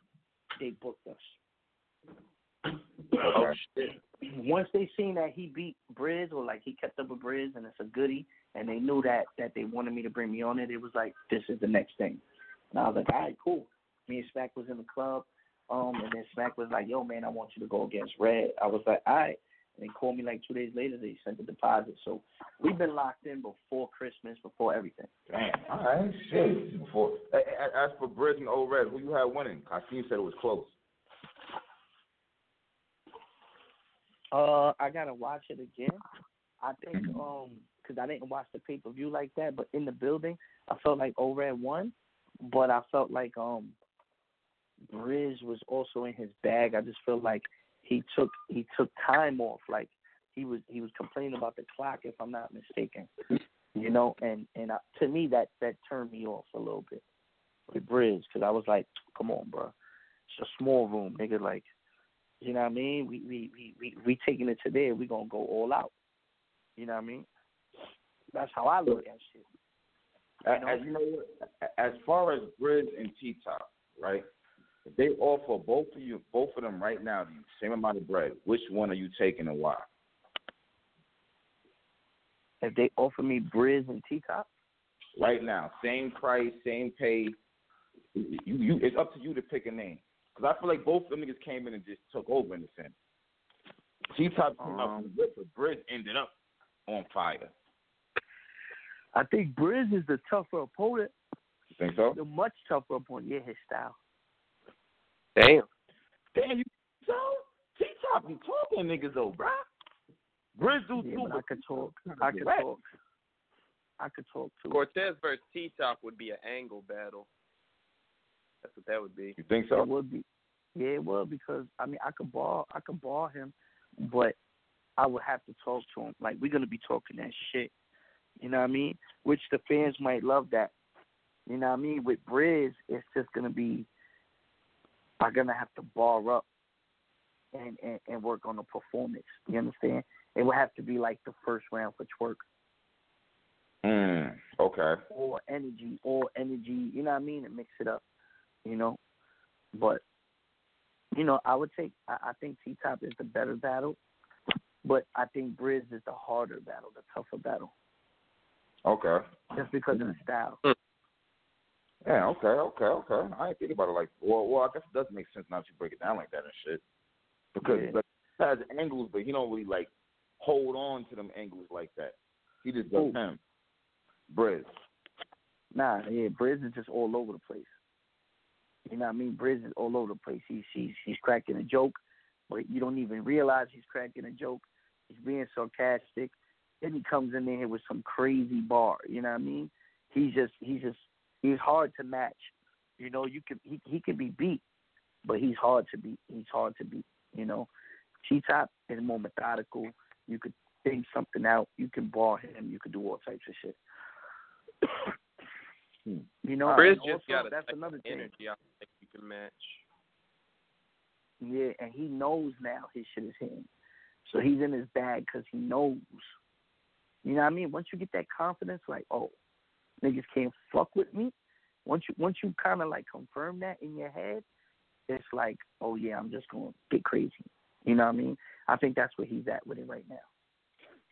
they booked us. Oh shit. (clears throat) Once they seen that he beat Briz or like he kept up with Briz and it's a goodie, and they knew that that they wanted me to bring me on it, it was like this is the next thing. And I was like, all right, cool. Me and Smack was in the club, um, and then Smack was like, yo, man, I want you to go against Red. I was like, all right. And they called me like two days later. They sent the deposit. So we've been locked in before Christmas, before everything. Damn. All right, shit. Before, as for Briz and O-Red, who you had winning? Hakeem said it was close. Uh, I gotta watch it again. I think um 'cause I didn't watch the pay per view like that, but in the building, I felt like O-Red won, but I felt like um, Briz was also in his bag. I just feel like he took he took time off. Like he was he was complaining about the clock, if I'm not mistaken. You know, and and I, to me that that turned me off a little bit with Briz because I was like, come on, bro, it's a small room, nigga. Like, you know what I mean? We we we we, we taking it to there. We gonna go all out. You know what I mean? That's how I look at shit. As, as you know, as far as Briz and T Top, right? If they offer both of you, both of them right now, the same amount of bread, which one are you taking and why? If they offer me Briz and T Top, Right now, same price, same pay. You, you, it's up to you to pick a name. Because I feel like both of them niggas came in and just took over in a sense. T Top came out um, from the rip, but Briz ended up on fire. I think Briz is the tougher opponent, You think so? the much tougher opponent. Yeah, his style. Damn. Damn, you so? T Top be talking niggas though, bruh. Briz do Yeah, too. but I but could talk. I is could talk. I could talk too. Cortez versus T Top would be an angle battle. That's what that would be. You think so? It would be. Yeah, it would because I mean I could ball I could ball him, but I would have to talk to him. Like we're gonna be talking that shit. You know what I mean? Which the fans might love that. You know what I mean? With Briz, it's just gonna be I'm gonna have to bar up and, and, and work on the performance. You understand? It would have to be like the first round for Twork. Mm, okay. or energy, or energy, you know what I mean, and mix it up, you know. But, you know, I would take I, I think T Top is the better battle, but I think Briz is the harder battle, the tougher battle. Okay. Just because of the style. Hmm. Yeah, okay, okay, okay. I ain't think about it like well well I guess it does make sense now that you break it down like that and shit. Because Yeah. like, he has angles but he don't really like hold on to them angles like that. He just does Who? him. Briz. Nah, yeah, Briz is just all over the place. You know what I mean? Briz is all over the place. He's he's he's cracking a joke, but you don't even realize he's cracking a joke. He's being sarcastic. Then he comes in there with some crazy bar. You know what I mean? He's just he's just he's hard to match. You know, you can he he can be beat, but he's hard to beat. He's hard to beat. You know, T Top is more methodical. You could think something out. You can bar him. You could do all types of shit. Hmm. you know, and just also, got a that's another thing. energy I think you can match. Yeah, and he knows now his shit is him. So he's in his bag because he knows. You know what I mean? Once you get that confidence, like, oh, niggas can't fuck with me. Once you once you kind of like confirm that in your head, it's like, oh yeah, I'm just gonna get crazy. You know what I mean? I think that's where he's at with it right now.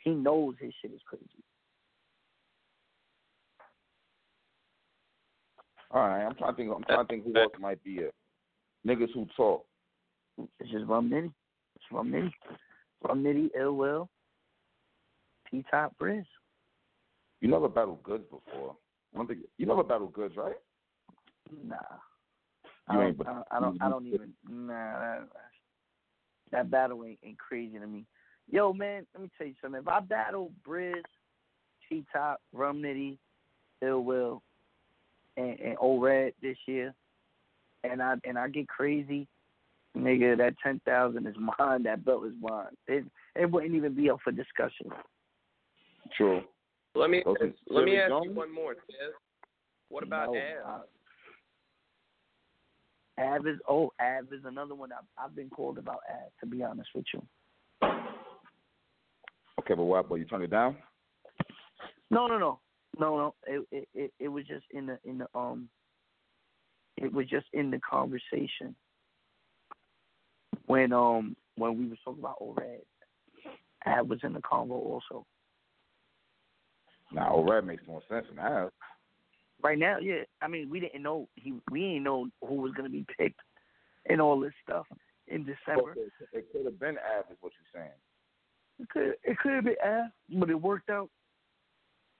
He knows his shit is crazy. All right, I'm trying to think I'm trying to think who else might be it. Niggas who talk. It's just Rum Nitty. It's Rum Nitty. Rum Nitty, Ill Will, T Top Briz. You never battled Goodz before. I don't think you never battled Goodz, right? Nah. You I don't, I don't, I don't, (laughs) I don't even. Nah, that, that battle ain't, ain't crazy to me. Yo, man, let me tell you something. If I battle Briz, T Top, Rum Nitty, Ill Will, and, and O-Red this year, and I and I get crazy, nigga, that ten thousand is (laughs) mine. That belt is mine. It it wouldn't even be up for discussion. True. Let me Those are let me ask you one more, Tez. What about No, Av? uh, Av is oh Av is another one I've, I've been called about Av to be honest with you. Okay, but what? But you turn it down? No, no, no, no, no. It, it it was just in the in the um. It was just in the conversation when um when we were talking about O-Red. Av was in the convo also. Now Red makes more sense than that. Right now, yeah. I mean, we didn't know he we didn't know who was gonna be picked and all this stuff in December. It, it could have been Av, is what you're saying. It could it could have been Av, but it worked out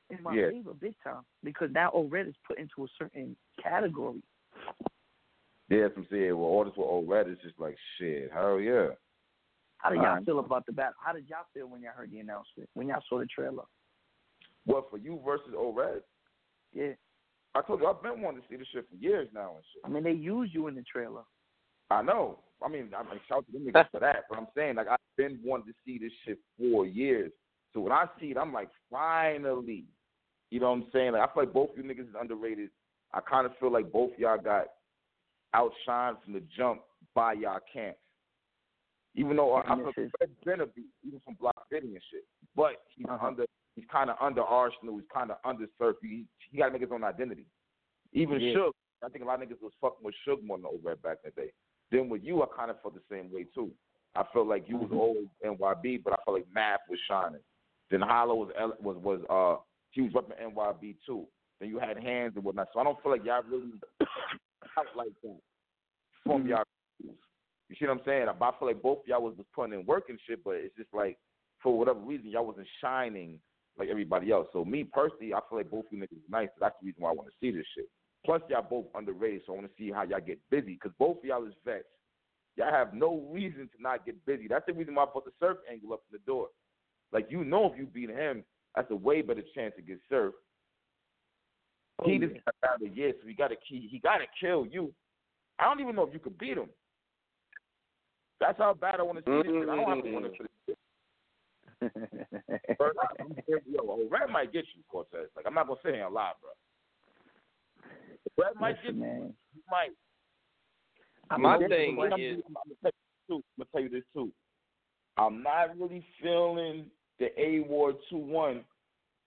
in my Yeah. favor big time because now O-Red is put into a certain category. Yeah, some say well, all this with O-Red is just like shit. Hell yeah. How did y'all feel about the battle? How did y'all feel when y'all heard the announcement? When y'all saw the trailer? What for you versus O-Red? Yeah. I told you I've been wanting to see this shit for years now and shit. I mean, they used you in the trailer. I know, I mean, I mean, shout to them niggas for that. But I'm saying, like, I've been wanting to see this shit for years. So when I see it, I'm like, finally. You know what I'm saying? Like, I feel like both you niggas is underrated. I kind of feel like both y'all got outshined from the jump by y'all camps. Even though uh, I feel like Fred beat, even from Block City and shit. But he's Uh-huh. under, he's kind of under Arsenal. He's kind of under Surf. He, he got to make his own identity. Even Yeah. Suge, I think a lot of niggas was fucking with Suge more than over back in the day. Then with you, I kind of felt the same way too. I felt like you was Mhm. always NYB, but I felt like Math was shining. Then Hollow was was was uh he was repping NYB too. Then you had hands and whatnot. So I don't feel like y'all really (coughs) out like that from Mhm. y'all. You see what I'm saying? But I feel like both y'all was just putting in work and shit, but it's just like for whatever reason y'all wasn't shining like everybody else. So me personally, I feel like both of you niggas is nice. That's the reason why I want to see this shit. Plus y'all both underrated, so I want to see how y'all get busy because both of y'all is vets. Y'all have no reason to not get busy. That's the reason why I put the surf angle up in the door. Like you know, if you beat him, that's a way better chance to get served. Oh, he just got out of year, so he got to he, he got to kill you. I don't even know if you could beat him. That's how bad I want to see this. I don't have to want to for this. (laughs) I'm Yo, Red might get you, Cortez. Like I'm not gonna sit here and lie, bro. Red might get you. man. He might. I'm My thing is- I'm, gonna tell you. I'm gonna tell you this too. I'm not really feeling the A Ward two one.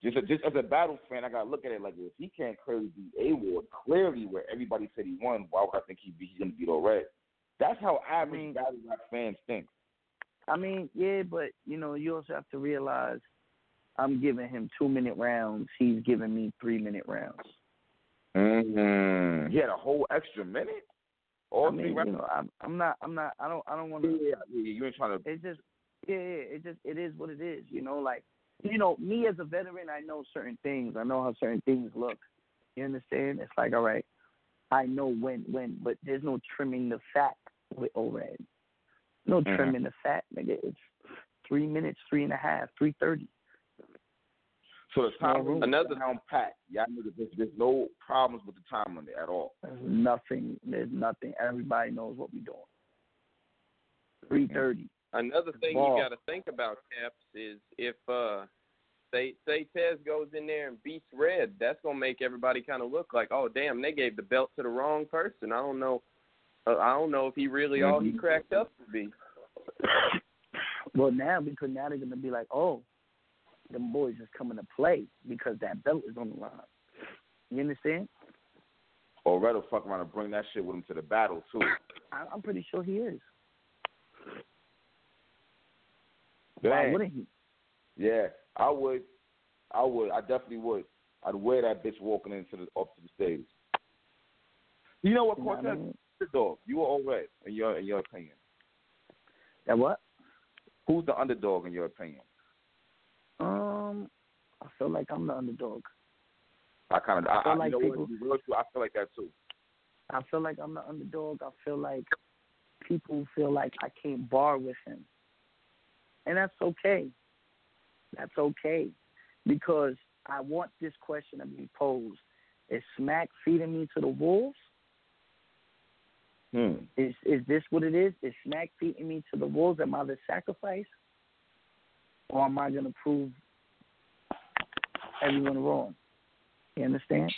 Just a, just as a battle fan, I gotta look at it like if he can't clearly beat A Ward, clearly where everybody said he won, why would I think he be he's gonna beat O-Red? That's how average mean- battle rap fans think. I mean, yeah, but you know, you also have to realize I'm giving him two minute rounds. He's giving me three minute rounds. Mm-hmm. He had a whole extra minute. All I three mean, rounds. you know, I'm, I'm not, I'm not, I don't, I don't want yeah, to. yeah, yeah, you ain't trying to. It's just, yeah, yeah, it just, it is what it is. You know, like, you know, me as a veteran, I know certain things. I know how certain things look. You understand? It's like, all right, I know when, when, but there's no trimming the fat with O-Red. No Mhm. trimming the fat, nigga. It's three minutes, three and a half, three thirty. So the time room. another down pat. Y'all niggas, there's, there's no problems with the time on limit at all. There's nothing. There's nothing. Everybody knows what we're doing. Three thirty. Another thing Ball. you got to think about, Caps, is if uh, say say Tez goes in there and beats Red, that's gonna make everybody kind of look like, oh damn, they gave the belt to the wrong person. I don't know. Uh, I don't know if he really all he Mhm. cracked up to be. Well, now because now they're gonna be like, oh, them boys is coming to play because that belt is on the line. You understand? Or Red will fuck around and bring that shit with him to the battle too. I, I'm pretty sure he is. Why wouldn't he? Yeah, I would. I would. I definitely would. I'd wear that bitch walking into the up to the stage. You know what, what I Cortez? mean? Underdog. You were all red in your in your opinion. That what? Who's the underdog in your opinion? Um, I feel like I'm the underdog. I kind of. I, I feel I, like you know people- what? Be real with I feel like that too. I feel like I'm the underdog. I feel like people feel like I can't bar with him. And that's okay. That's okay. Because I want this question to be posed. Is Smack feeding me to the wolves? Hmm. Is is this what it is? Is Smack feeding me to the wolves? Am I the sacrifice? Or am I gonna prove everyone wrong? You understand?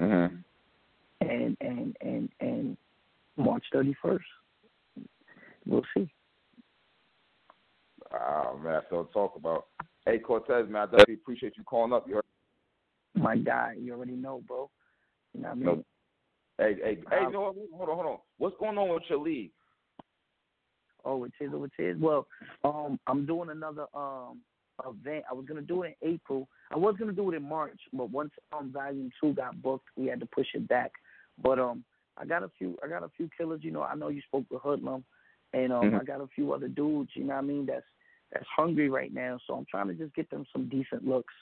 Mm-hmm. and and and and March thirty first. We'll see. Oh man, that's what I'm talking about. Hey Cortez, man, I definitely appreciate you calling up. You heard? My guy, you already know, bro. You know what I mean? Nope. Hey, hey, hey, Um, you know? Hold on, hold on. What's going on with your league? Oh, it is, oh, it is. Well, um, I'm doing another um event. I was gonna do it in April. I was gonna do it in March, but once um Volume Two got booked, we had to push it back. But um, I got a few. I got a few killers. You know, I know you spoke with Hoodlum, and um, Mhm. I got a few other dudes. You know what I mean? That's that's hungry right now. So I'm trying to just get them some decent looks.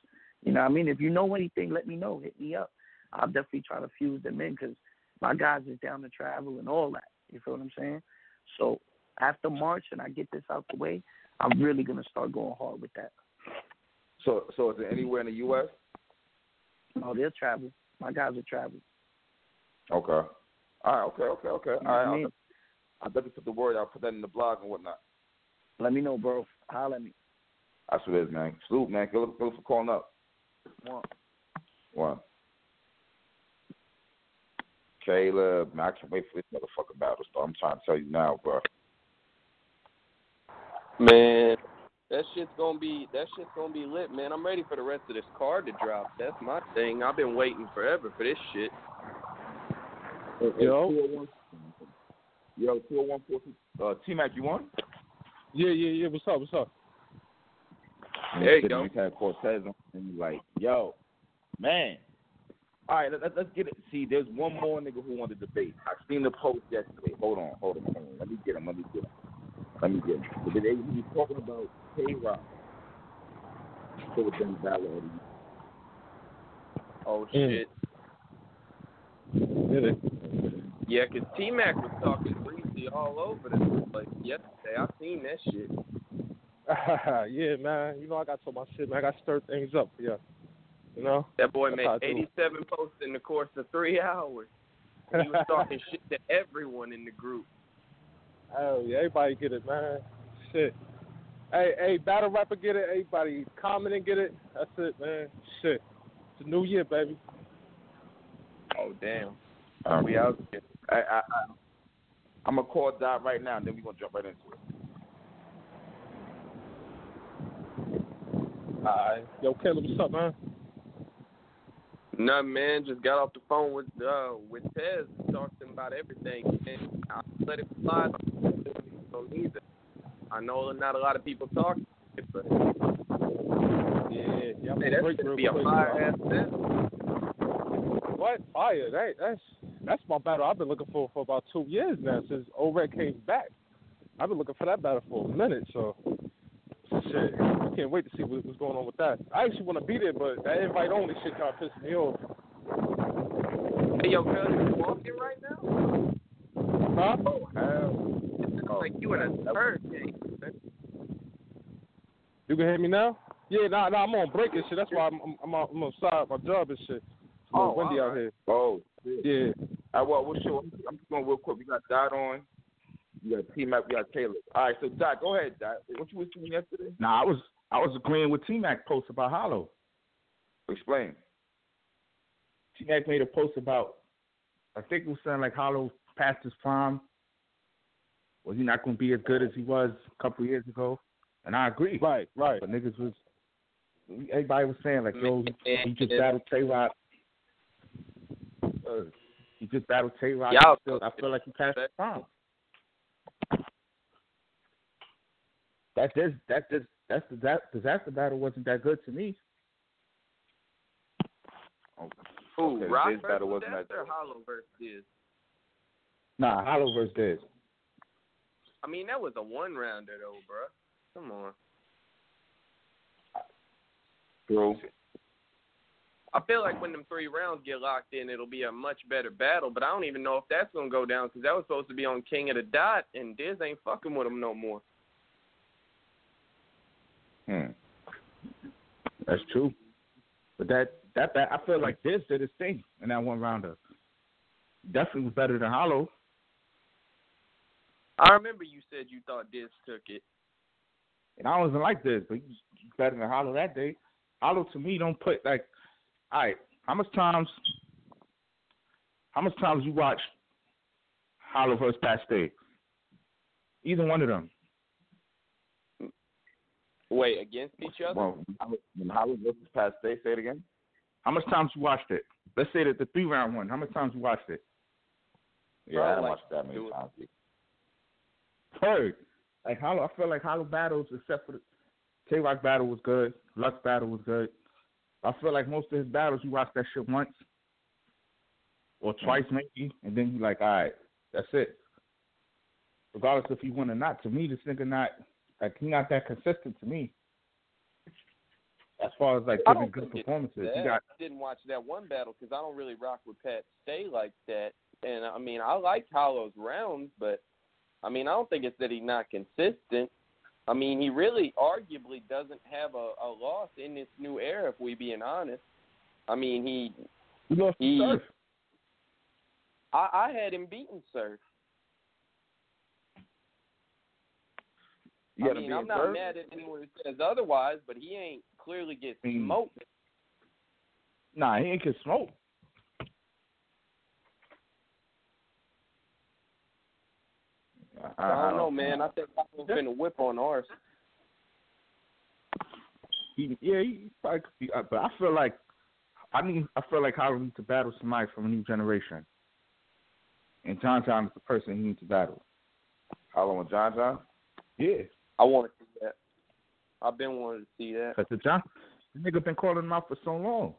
You know what I mean? If you know anything, let me know. Hit me up. I'll definitely try to fuse them in because my guys is down to travel and all that. You feel what I'm saying? So after March and I get this out the way, I'm really gonna start going hard with that. So, so is it anywhere in the U.S.? Oh, they'll travel. My guys will travel. Okay. All right. Okay. Okay. Okay. All right. I I'll, mean? I'll definitely put the word out, put that in the blog and whatnot. Let me know, bro. Holla at me. That's what it is, man. Salute, man. Good, good for calling up. One. One. Caleb, man, I can't wait for this motherfucking battle to start. I'm trying to tell you now, bro. Man, that shit's gonna be that shit's gonna be lit, man. I'm ready for the rest of this card to drop. That's my thing. I've been waiting forever for this shit. Yo. Yo, 201 uh, T Mac, you on? Yeah, yeah, yeah. What's up? What's up? There you go. We had Cortez on, and you like, yo, man. All right, let, let's get it. See, there's one more nigga who wanted to debate. I seen the post yesterday. Hold on, hold on, hold on. Let me get him. Let me get him. Let me get him. But they, he was talking about K Rock. So it's been valid. Oh Mm. shit. Did it? Yeah, 'cause T Mac was talking briefly all over the place yesterday. I seen that shit. (laughs) yeah, man. You know I got so my shit, man. I got to stir things up. Yeah. You know. That boy made how I do. 87 posts in the course of three (laughs) hours. He was talking (laughs) shit to everyone in the group. Oh yeah, everybody get it, man. Shit. Hey, hey, battle rapper get it. Everybody comment and get it. That's it, man. Shit. It's a new year, baby. Oh damn. Um, We out here. I, I, I, I'm gonna call Dot right now, and then we're gonna jump right into it. Alright. Yo, Caleb, what's up, man? Nothing, man. Just got off the phone with uh with Tez, talked to him about everything. And I let it fly. So neither. I know not a lot of people talk, but Yeah, yeah. I'm hey, gonna that's gonna be a fire bro. ass. What? Fire. That, that's that's my battle I've been looking for for about two years now since O-Red came back. I've been looking for that battle for a minute, so shit. I can't wait to see what, what's going on with that. I actually want to be there, but that invite only shit kind of pissed me off. Hey, yo, girl, you walking right now? Huh? Oh hell! It sounds like you in a hurricane. Eh? man. You can hear me now? Yeah, nah, nah, I'm on break and shit. That's why I'm I'm, I'm, on, I'm on side my job and shit. It's a little Oh, windy out here. Oh, shit. Yeah. All right, well, what's your, I'm just going real quick. We got Dot on. We got T Mac. We got Caleb. All right, so Dot, go ahead, Dot. What you was doing yesterday? Nah, I was I was agreeing with T Mac post about Hollow. Explain. T Mac made a post about I think it was saying like Hollow past his prime. Was he not gonna be as good as he was a couple years ago? And I agree. Right, right. But niggas was everybody was saying like, yo, he, he just battled Tay Rock. Uh, he just battled Tay Rock. Y'all- Still, I feel like he passed his prime. That this that this that's the that Dizaster battle wasn't that good to me. Who? Okay, Rock this battle wasn't that Dexter or Hollow versus Diz? Nah, Hollow versus Diz. I mean, that was a one rounder though, bro. Come on. True. I feel like when them three rounds get locked in, it'll be a much better battle. But I don't even know if that's gonna go down because that was supposed to be on King of the Dot, and Diz ain't fucking with him no more. Hmm. That's true. But that that that I feel like this did his thing in that one rounder. Definitely was better than Hollow. I remember you said you thought Diz took it. And I wasn't like this, but he was better than Hollow that day. Hollow to me don't put like all right, how much times how much times you watch Hollow versus Pat Stay? Either one of them. Wait, against each other? Well, when Hollywood versus Pat Stay, say it again. How much times you watched it? Let's say that the three round one. How many times you watched it? Yeah, I didn't Like, watch that many do it. times. Third. Like Hollow, I feel like Hollow battles, except for the K Rock battle was good, Lux battle was good. I feel like most of his battles, you watch that shit once or mm. twice maybe, and then you like, all right, that's it. Regardless if you win or not, to me, this nigga not like he not that consistent to me. As far as like giving good performances, he got I didn't watch that one battle because I don't really rock with Pat Stay like that. And I mean, I like Hollow's rounds, but I mean, I don't think it's that he's not consistent. I mean, he really arguably doesn't have a, a loss in this new era, if we being honest. I mean, he he lost he, Surf. I, I had him beaten, Surf. You I mean, I'm not mad at anyone who says otherwise, but he ain't clearly get smoked. Nah, he ain't get smoked. I don't know, man. I think Paco's finna whip on ours. He, yeah, he probably could be, uh, but I feel like I mean I feel like Hollow needs to battle somebody from a new generation, and John John is the person he needs to battle. Hollow and John John. Yeah, I want to see that. I've been wanting to see that. because the John the nigga been calling him out for so long.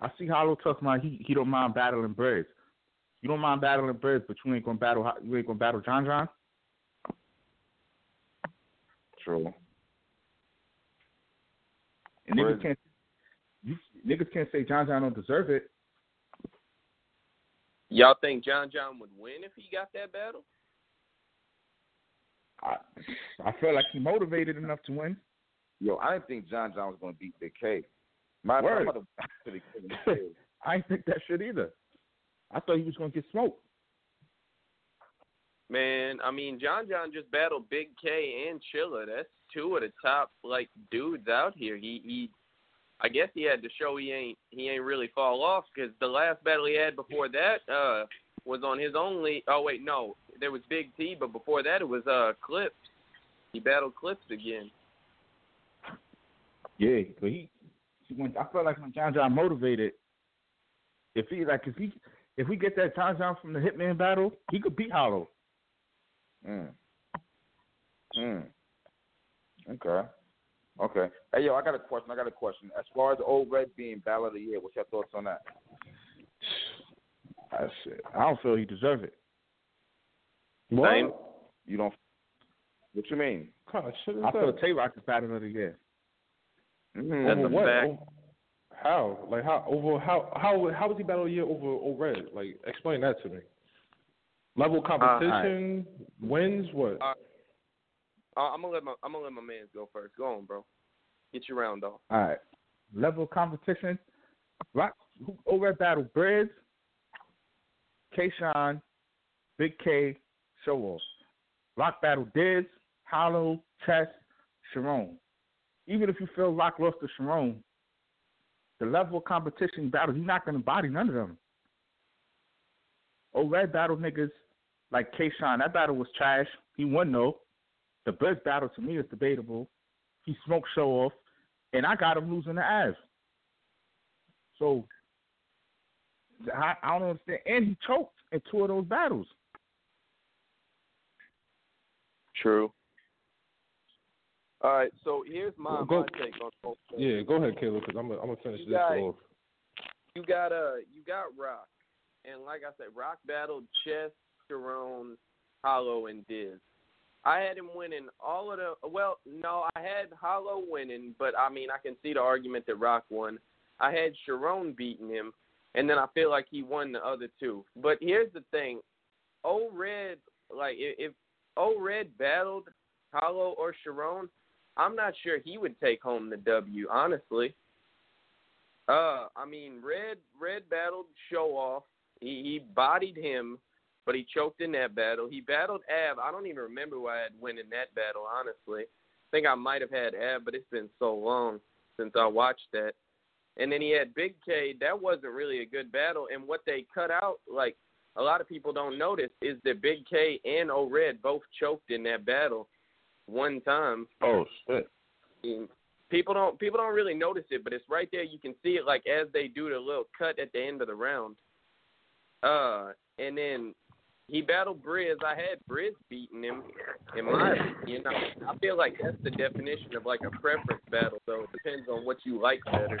I see Hollow talking about he he don't mind battling birds. You don't mind battling birds, but you ain't gonna battle you ain't gonna battle John John. True. And niggas can't you, niggas can't say John John don't deserve it. Y'all think John John would win if he got that battle? I I feel like he motivated enough to win. Yo, I didn't think John John was gonna beat Big K. My Word. I'm about to to the kid. I didn't think that shit either. I thought he was gonna get smoked. Man, I mean, John John just battled Big K and Chilla. That's two of the top like dudes out here. He he, I guess he had to show he ain't he ain't really fall off because the last battle he had before that uh was on his only. Oh wait, no, there was Big T, but before that it was uh Clips. He battled Clips again. Yeah, but he, he when I felt like when John John motivated, if he like if he if we get that John John from the Hitman battle, he could beat Hollow. Mm. Mm. Okay. Okay. Hey yo, I got a question. I got a question. As far as O-Red being Battle of the Year, what's your thoughts on that? I shit. I don't feel he deserve it. Same. You don't. What you mean? kind of I feel that? Tay Rock is battle of the year. Mm. That's over a what? fact. How? Like how? Over how? How? How was he battle a year over over red? Like explain that to me. Level competition, wins, what? Uh, Uh, I'm gonna let my I'm gonna let my man go first. Go on, bro. Get your round off. All right. Level competition. Rock at Battle Breads, K Shine, Big K, Show Off. Rock Battle Diz, Hollow, Chess, Sharon. Even if you feel Rock lost to Sharon, the level of competition battle, he's not gonna body none of them. Oh, Red battle niggas like K Shine, that battle was trash. He won though. The best battle to me is debatable. He smoked show off, and I got him losing the Avs. So I, I don't understand. And he choked in two of those battles. True. All right, so here's my, Go- my take on both. things. Yeah, go ahead, Caleb, because I'm gonna I'm finish You this got- off. You got uh you got Rock, and like I said, Rock battled Chess, Sharon, Hollow, and Diz. I had him winning all of the. Well, no, I had Hollow winning, but I mean I can see the argument that Rock won. I had Sharon beating him, and then I feel like he won the other two. But here's the thing, O Red, like if, if O Red battled Hollow or Sharon, I'm not sure he would take home the W. Honestly. Uh, I mean, Red Red battled Show Off. He he bodied him, but he choked in that battle. He battled Av. I don't even remember who I had win in that battle. Honestly, I think I might have had Av, but it's been so long since I watched that. And then he had Big K. That wasn't really a good battle. And what they cut out, like a lot of people don't notice, is that Big K and O Red both choked in that battle one time. Oh shit. People don't people don't really notice it, but it's right there. You can see it like as they do the little cut at the end of the round. Uh, and then he battled Briz. I had Briz beating him. In my opinion, I, I feel like that's the definition of like a preference battle. Though it depends on what you like better.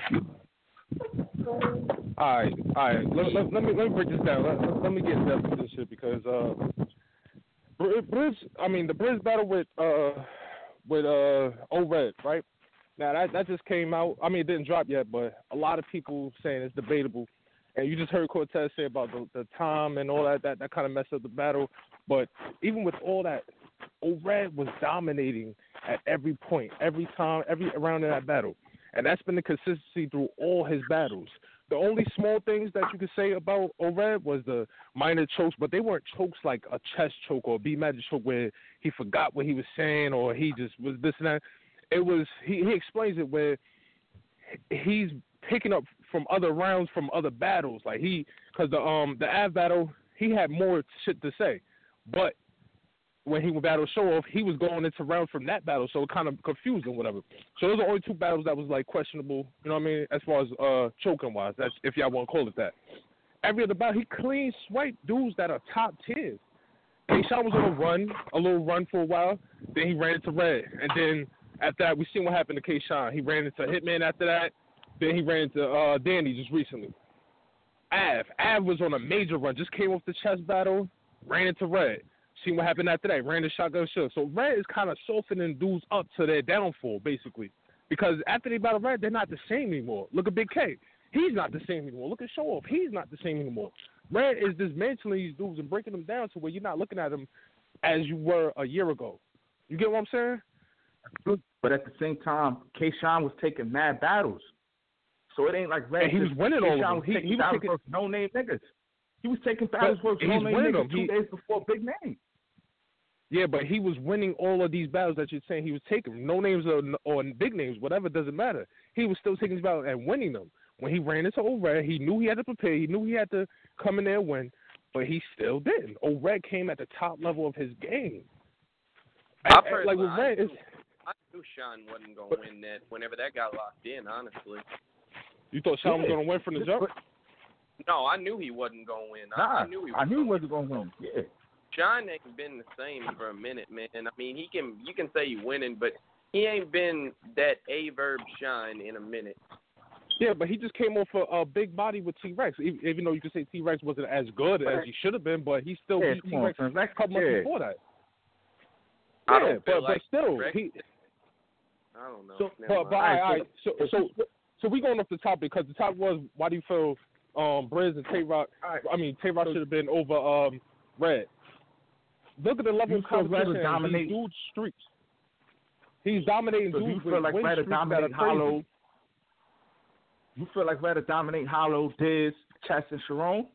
All right, all right. Let, let, let me let me break this down. Let, let, let me get in depth with this shit because uh, Bri- Briz. I mean, the Briz battle with uh with uh O right? Now that that just came out. I mean, it didn't drop yet, but a lot of people saying it's debatable. And you just heard Cortez say about the, the time and all that. That that kind of messed up the battle. But even with all that, O Red was dominating at every point, every time, every round in that battle. And that's been the consistency through all his battles. The only small things that you could say about O-Red was the minor chokes, but they weren't chokes like a chest choke or a B magic choke where he forgot what he was saying or he just was this and that. It was he, he explains it where he's picking up from other rounds from other battles. Like he, because the um the Av battle, he had more shit to say, but when he would battle show off, he was going into rounds from that battle, so it kind of confused him, whatever. So those are only two battles that was like questionable, you know what I mean, as far as uh choking wise. That's if y'all want to call it that. Every other battle, he clean swiped dudes that are top tiers. K-Shot was on a run, a little run for a while. Then he ran into Red, and then after that, we seen what happened to K-Shot. He ran into Hitman after that. Then he ran into uh, Danny just recently. Av, Av was on a major run. Just came off the chess battle, ran into Red. Seen what happened after that. Ran the shotgun shook. So Red is kind of softening dudes up to their downfall, basically. Because after they battle Red, they're not the same anymore. Look at Big K. He's not the same anymore. Look at Show Off. He's not the same anymore. Red is dismantling these dudes and breaking them down to where you're not looking at them as you were a year ago. You get what I'm saying? But at the same time, K. Sean was taking mad battles. So it ain't like Red. And he was winning all of them. Was He- he was taking- no name niggas. He was taking battles he's no name niggas two He- days before big name. Yeah, but he was winning all of these battles that you're saying he was taking. No names or, or big names, whatever, doesn't matter. He was still taking these battles and winning them. When he ran into O-Red, he knew he had to prepare. He knew he had to come in there and win, but he still didn't. O-Red came at the top level of his game. I And- and, like personally, with I knew, it's, I knew Sean wasn't gonna win that. Whenever that got locked in, honestly. you thought Sean was going to win from the jump? No, I knew he wasn't gonna win. I, Nah, I knew he. Was I knew he wasn't gonna win. Yeah. Sean ain't been the same for a minute, man. I mean, he can you can say he winning, but he ain't been that a verb shine in a minute. Yeah, but he just came off a, a big body with T Rex. Even, even though you could say T Rex wasn't as good as he should have been, but he still Yeah, beat T Rex son. a couple months yeah. before that. I Yeah, don't feel but, like but still, Rex- he, I don't know. So, but, but all right, all right. So, so, so we going off the topic because the topic was why do you feel um Briz and Tay Roc? I mean, Tay Roc should have been over um Red. Look at the level You of competition. dominate- These dudes streaks. He's dominating So you dudes feel with like win Red to streaks that are dominate. Hollow? You feel like to dominate Hollow, Diz, Chess, and Sharon?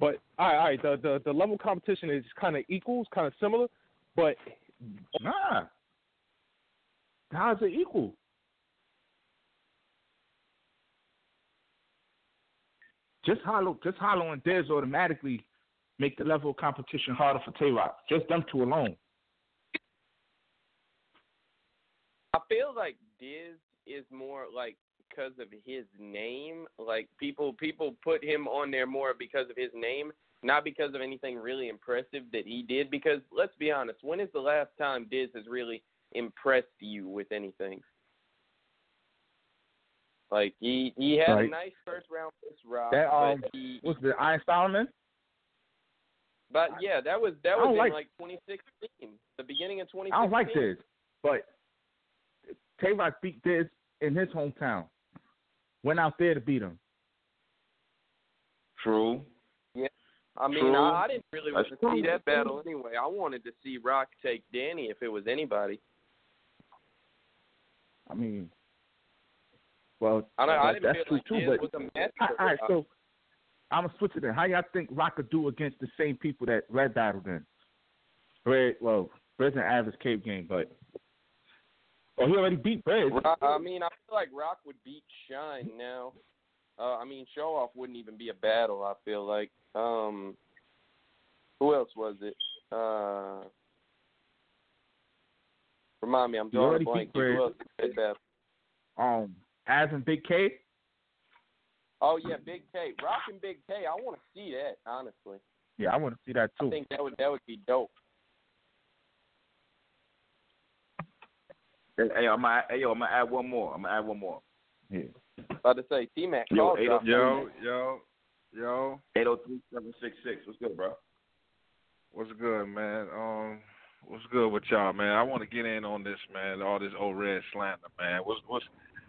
But all right, all right. The the, the level of competition is kind of equals, kind of similar, but Nah. How's it equal? Just Hollow, just Hollow and Diz automatically make the level of competition harder for Tay Roc. Just them two alone. I feel like Diz is more like because of his name. Like people people put him on there more because of his name, not because of anything really impressive that he did. Because let's be honest, when is the last time Diz has really impressed you with anything? Like he he had a nice first round versus Rock, That um, but he what's the Iron Solomon? but yeah, that was that was in like 2016, the beginning of 2016. I don't like Diz, but Tay Roc beat Diz in his hometown. Went out there to beat him. True. Yeah. I mean, True. I, I didn't really want That's to see that battle anyway. I wanted to see Rock take Danny if it was anybody. I mean, well, I, don't, I didn't that's feel true like too. But was a match. all right, so I'm gonna switch it. In. How y'all think Rock could do against the same people that Red battled in? Red, well, Red's an average cave game, but oh, he already beat Red. I mean, I feel like Rock would beat Shine now. Uh, I mean, Show Off wouldn't even be a battle. I feel like. Um, who else was it? Uh, remind me, I'm drawing a blank. Who else did that? Um, Av in Big K. Oh yeah, Big K, rocking Big K. I want to see that honestly. Yeah, I want to see that too. I think that would that would be dope. Hey, hey, I'm gonna, hey, yo, I'm gonna add one more. I'm gonna add one more. Yeah. About to say, T Mac. Yo, call eight. Yo, yo, yo. Eight zero three seven six six. What's good, bro? What's good, man? Um, what's good with y'all, man? I want to get in on this, man. All this O-Red slander, man. What's what's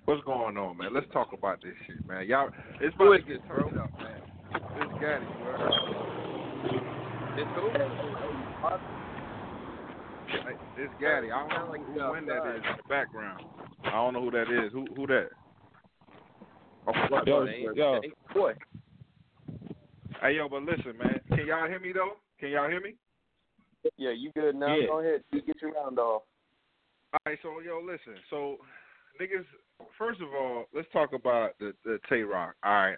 what's going on, man? Let's talk about this shit, man. Y'all, it's about to get turned up, man. This Gaddy, bro. This who? It's Gaddy. I don't know who when that is in the background. I don't know who that is. Who who that? Oh, what? Yo, yo. Hey, boy. Hey yo, but listen, man. Can y'all hear me though? Can y'all hear me? Yeah, you good now? Yeah. Go ahead. You get your round off. All right, so yo, listen. So niggas, first of all, let's talk about the the Tay Roc. All right,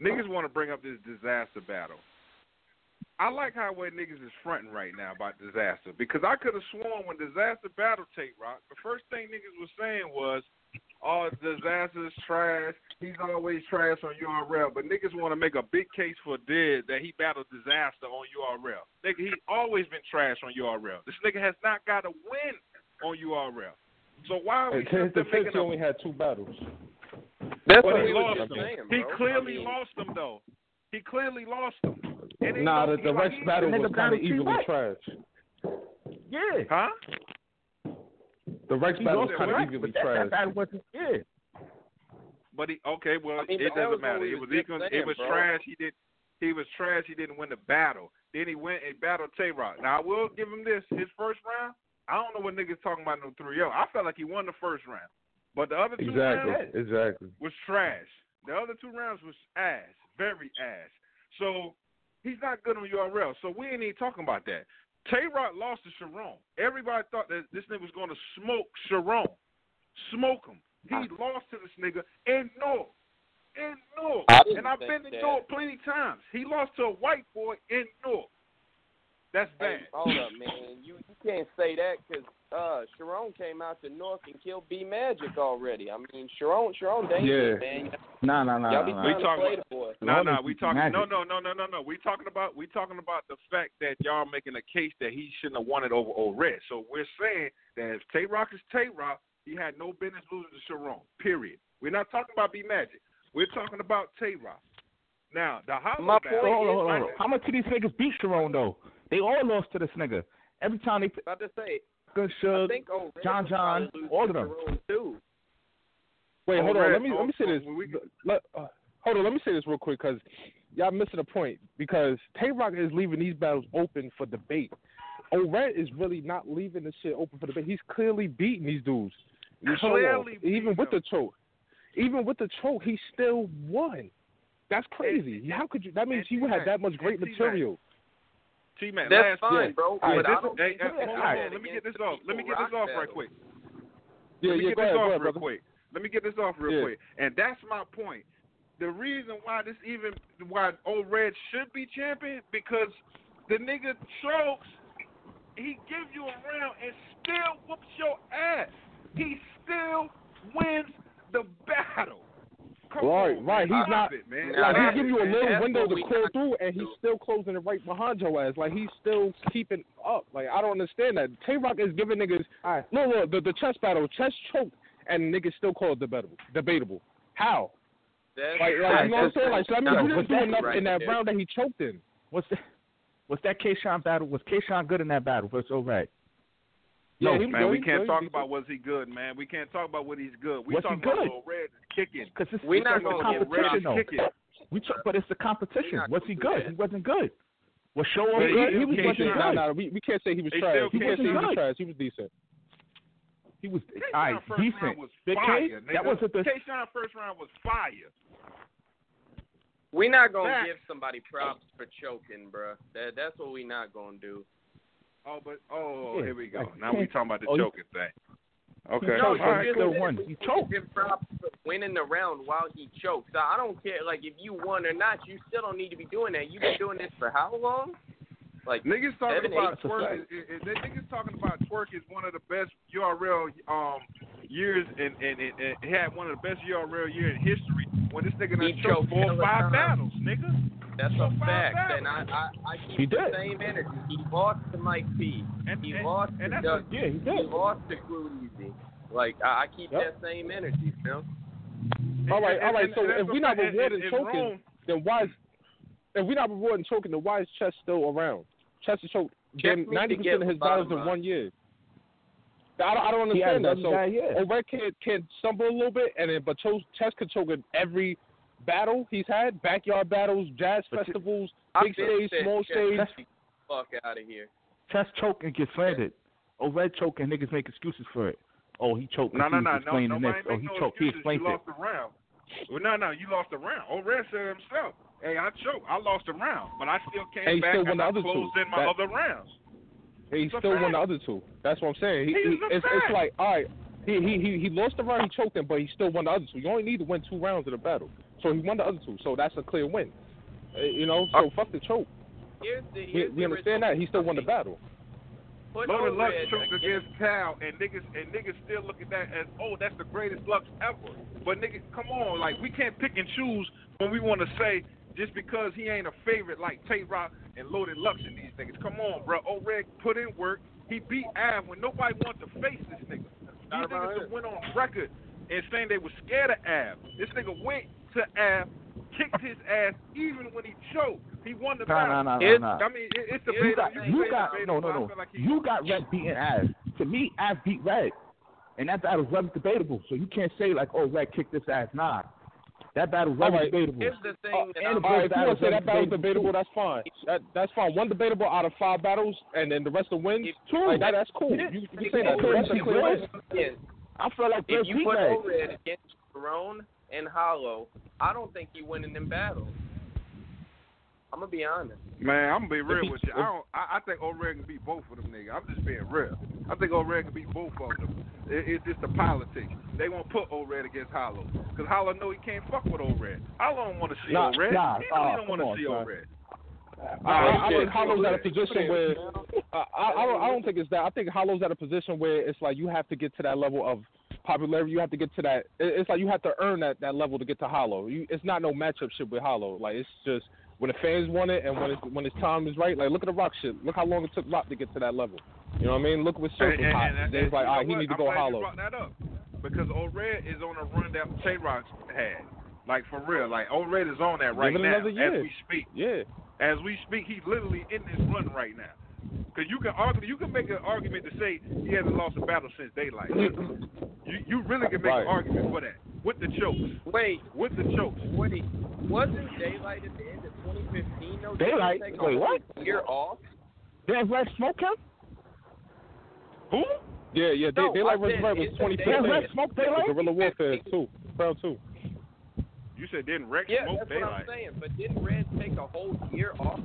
niggas want to bring up this Dizaster battle. I like how way niggas is fronting right now about Dizaster because I could have sworn when Dizaster battle Tay Rock, the first thing niggas was saying was, "Oh, Dizaster's trash. He's always trash on URL." But niggas want to make a big case for dead that he battled Dizaster on URL. Nigga, he always been trash on URL. This nigga has not got a win on URL. So why are we And to still defense, making he a only had two battles. That's but what he was lost just them. saying, he clearly I mean, lost them though. He clearly lost them. And they Nah, the, the he like- Rex battle was kind of evenly T-Rex. trash. Yeah. Huh? The Rex He battle was kind of correct, evenly that, trash. that battle wasn't. Yeah. But he okay. Well, I mean, it but that was doesn't matter. what we It was was just equal. saying, It was bro. trash. He did. He was trash. He didn't win the battle. Then he went and battled Tay Roc. Now I will give him this. His first round. I don't know what niggas talking about no three zero. I felt like he won the first round, but the other two Exactly. rounds Exactly. was trash. The other two rounds was ass, very ass. So he's not good on URL. So we ain't even talking about that. Tay Roc lost to Sharon. Everybody thought that this nigga was going to smoke Sharon, smoke him. He lost to this nigga in North, in North, I and I've been to that. North plenty times. He lost to a white boy in North. That's Hey, bad. hold up, man. You you can't say that because uh, Sharon came out to North and killed B Magic already. I mean, Sharon, Sharon dangerous, Yeah. man. Nah, nah, nah. Y'all be nah, trying We to talking play about- the boy. No, Lord no, we talking. magic. No, no, no, no, no, no. We talking about. We talking about the fact that y'all making a case that he shouldn't have won it over O-Red. So we're saying that if Tay Roc is Tay Roc, he had no business losing to Sharon. Period. We're not talking about B Magic. We're talking about Tay Roc. Now the Hollow My battle- point Hold on, hold on, is- hold on. How much of these niggas beat Sharon though? They all lost to this nigga. Every time they About to say, Good I think O-Red John John, all of them. Too. Wait, hold on. Let me let me say oh, this. oh, we- Let, uh, hold on. Let me say this real quick because y'all missing a point. Because Tay Roc is leaving these battles open for debate. O-Red is really not leaving this shit open for debate. He's clearly beating these dudes. Clearly even with the them. choke. Even with the choke, he still won. That's crazy. How could you? That means he had that much great material. T Mac. That's last fine, bro. All But right, I this- hey, hey, hold on, Let me get this off. Let me get this off right quick. Yeah, Let me yeah. get this ahead, off ahead, real brother. quick. Let me get this off real Yeah. quick. And that's my point. The reason why this even why O-Red should be champion because the nigga chokes, he give you a round and still whoops your ass. He still wins the battle. Come Right, on, right. man. He's not- it, man. Like that's- he give you a little that's window to we clear through, and he's still closing it right behind your ass. Like he's still keeping up. Like I don't understand that. Tay Roc is giving niggas. All right, no, no, the the chess battle, chess choked, and niggas still call it debatable. Debatable. How? That's Like, like you know what I'm saying? Like, so that means you didn't do enough right in that there. round that he choked in. What's that? What's that Kayshawn battle? Was Kayshawn good in that battle versus O'Red? Yeah, No, he man, good, we can't was talk about was he good, man. We can't talk about what he's good. We talking about good? Red kicking. Because it's, We're not like gonna get competition Red though. kicking. We talk, but it's a We're competition. Was he good? that. He wasn't good. Was show But he- good? he He, was wasn't good. Nah, nah, we, we can't say he was They trash. still We can't say he wasn't trash. He was decent. He was all right, decent. was fire, K, nigga. that wasn't the Kayshawn first round was fire. We're not gonna Facts. give somebody props for choking, bruh. That that's what we not gonna do. Oh, but oh, Yeah, here we go. like, now we talking about the oh, you- choking thing. Okay, choked, but right. he still won. He choked. Give props for winning the round while he chokes. I I don't care, like if you won or not. You still don't need to be doing that. You've been doing this for how long? Like Niggas talking Seven, about Twork. Is, is, is, niggas talking about Twork is one of the best URL um years, and and, and, and it had one of the best URL years in history. When this nigga He done choked choked four or five battles, nigga. That's a five fact, and I. I, I keep He the did. same energy. He lost to Mike P. And, He and, lost and to that's Doug. Yeah, he did. He lost to Crew Easy. Like I, I keep Yep. that same energy, Phil. All right, and- all right. So if we're not and- and- rewarding and choking, then why is if we're not rewarding choking, then why is Chess still around? Chess has choked Chess needs ninety get percent of his battles in one year. I don't, I don't understand that. So another guy, can can stumble a little bit, and then but Cho- Chess could choke in every battle he's had, backyard battles, jazz But- festivals, I've big been stage, said small Chess stage. needs to get the Fuck out of here. Chest choke and get slandered. choke and niggas make excuses for it. Oh, he choked. No, no, he no, was no. explaining Nobody this. Oh, he no choked. He explained you it. lost the round. Well, no, no, you lost the round. O-Red said himself. Hey, I choked. I lost the round, but I still came And he back still won and the I other two. closed in my That- other rounds. He It's still won the other two. That's what I'm saying. He, It's he, it's, it's like, all right, he, he he he lost the round, he choked him, but he still won the other two. You only need to win two rounds of the battle, so he won the other two. So that's a clear win. Uh, You know, so fuck the choke. Here's the, We, here's we the understand that he still won the battle. Loaded Lux O-Red choked against- against Cal, and niggas and niggas still look at that as, oh, that's the greatest Lux ever. But nigga, come on, like we can't pick and choose when we want to say just because he ain't a favorite like Tay Roc and Loaded Lux and these niggas. Come on, bro. O-Red put in work. He beat Av when nobody wanted to face this nigga. These niggas that went on record and saying they were scared of Av. This nigga went to Av, kicked his ass even when he choked. He won the battle. nah, nah, It's- nah, nah. I mean, it, it's You debatable. got, can you got, no, no, no. like You got Red beating ass. To me, Av beat Red, and that battle's very debatable. So you can't say like, oh, Red kicked this ass. Nah, that battle's very All right. debatable. Here's the thing Uh, and All right, if you want to say that battle's very debatable, that's fine. That that's fine. One debatable out of five battles, and then the rest of wins. If- Like, that, that's cool. You, you can say that. That's a clear win. I feel like If you put Red. O-Red against Jerome and Hollow, I don't think you winning them battles. I'm gonna be honest. Man, I'm gonna be real with you. I don't. I, I think O-Red can beat both of them niggas. I'm just being real. I think O-Red can beat both of them. It, it's just the politics. They won't put O-Red against Hollow because Hollow know he can't fuck with O-Red. Hollow don't want to see Nah, O-Red. nah, he know he uh, don't want to see son. O-Red. I, I, I think Hollow's at a position where I, I, I don't I don't think it's that. I think Hollow's at a position where it's like you have to get to that level of popularity. You have to get to that. It's like you have to earn that, that level to get to Hollow. You, it's not no matchup shit with Hollow. Like it's just when the fans want it and when it's when his time is right. Like look at the Rock shit. Look how long it took Rock to get to that level. You know what I mean? Look what Surf was hot. and, Then it's like you all right, he what? need to I'm go glad You Hollow. brought that up because O-Red is on a run that Tay Roc had. Like for real, like O-Red is on that right Give now another as we speak. Yeah. As we speak, he's literally in this run right now. Because you can argue, you can make an argument to say he hasn't lost a battle since Daylyt. you you really can make Right. an argument for that with the chokes. Wait, With the chokes. wait. Wasn't Daylyt at the end of 2015? though? Didn't Daylyt? Wait, what? Year off. Did Red smoke him? Who? Yeah, yeah. They, No, Daylyt I vs. said Red was 2015. Did Red smoke Daylyt? Guerrilla Warfare too. Round two. You said didn't Rex Yeah, smoke that's Daylyt? what I'm saying. But didn't Red take a whole year off?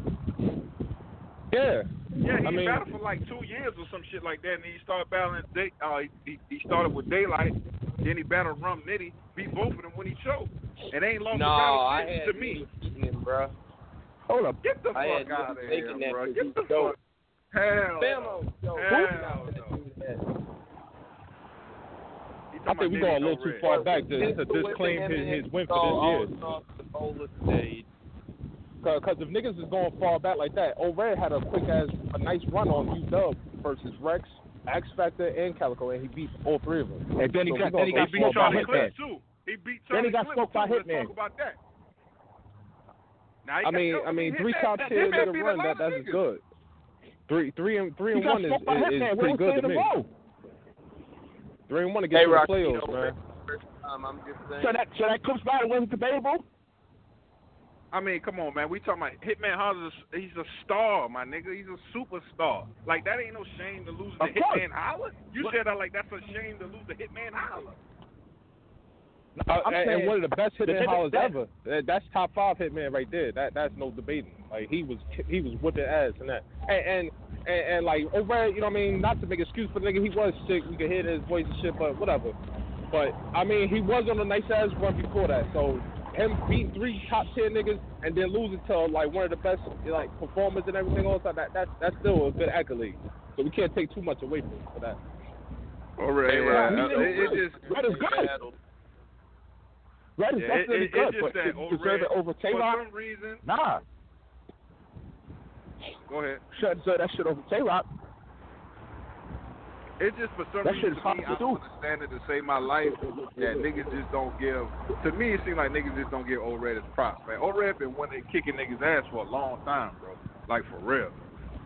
Yeah. Yeah, he I mean- battled for like two years or some shit like that, and he started battling. Day, uh, he, he started with Daylyt, then he battled Rum Nitty, beat both of them when he choked, and they ain't lost No, a battle I had to me. beating him, bro. Hold up. Get the I fuck out of here, thinking that bro. 'cause Get the dope. fuck. Hell. Bamo, no. yo, Hell no. gonna do that? He I think we about going a little too red. far back to, to Pistol whipping disclaim his, his win for this year. across the bowler stage. Because if niggas is going far back like that, O-Red had a quick ass, a nice run on UW versus Rex, X Factor, and Calicoe, and he beat all three of them. And then he So got- we then he got beat by Charlie back Hitman. Too. He beat Then Charlie he got smoked by too. Let's Hitman. talk about that. Now, I mean, I mean, three top Hitman tier beat a run, lot that that's niggas. good. Three, three and three and one is, is, is pretty good to me. Three and one to Hey, the Rocky, playoffs, you know, man. First I'm just saying. So that so that Clips battle wasn't debatable. I mean, come on, man. We talking about Hitman Holla. He's a star, my nigga. He's a superstar. Like that ain't no shame to lose to Hitman Holla. You But- said that like that's a shame to lose to Hitman Holla. Uh, I'm and, and saying- one of the best the hitman nigga- hollers ever. That- That's top five hitman right there. That that's no debating. Like he was he was whipping ass and that. And and, and, and like over, you know what I mean? Not to make excuse for the nigga, he was sick. We could hear his voice and shit, but whatever. But I mean, he was on a nice ass run before that. So him beating three top tier niggas and then losing to like one of the best like performers and everything else like that that's that's still a good accolade. So we can't take too much away from him for that. All right, Hey, right. Red, Uh, it, it just Red is good. Red is Yeah, it- definitely it- it's good, but that to deserve it over Tay for some reason. Nah, Go ahead. shouldn't deserve that shit over Tay Roc. It's just for some That reason to me, to I do. don't understand it to save my life that niggas just don't give. To me, it seems like niggas just don't give O-Red his props, man. O-Red been one that kicking niggas ass for a long time, bro. Like for real.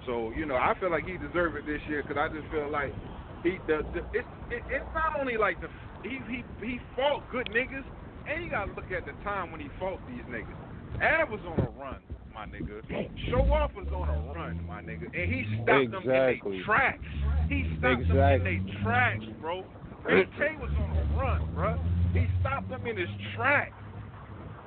So you know, I feel like he deserved it this year because I just feel like he the, the it, it it's not only like the he he he fought good niggas, and you gotta look at the time when he fought these niggas. Av was on a run, my nigga. Show off was on a run, my nigga, and he stopped them in Exactly. their tracks. He stopped them in their tracks, bro. Big K was on a run, bro. He stopped them in his tracks.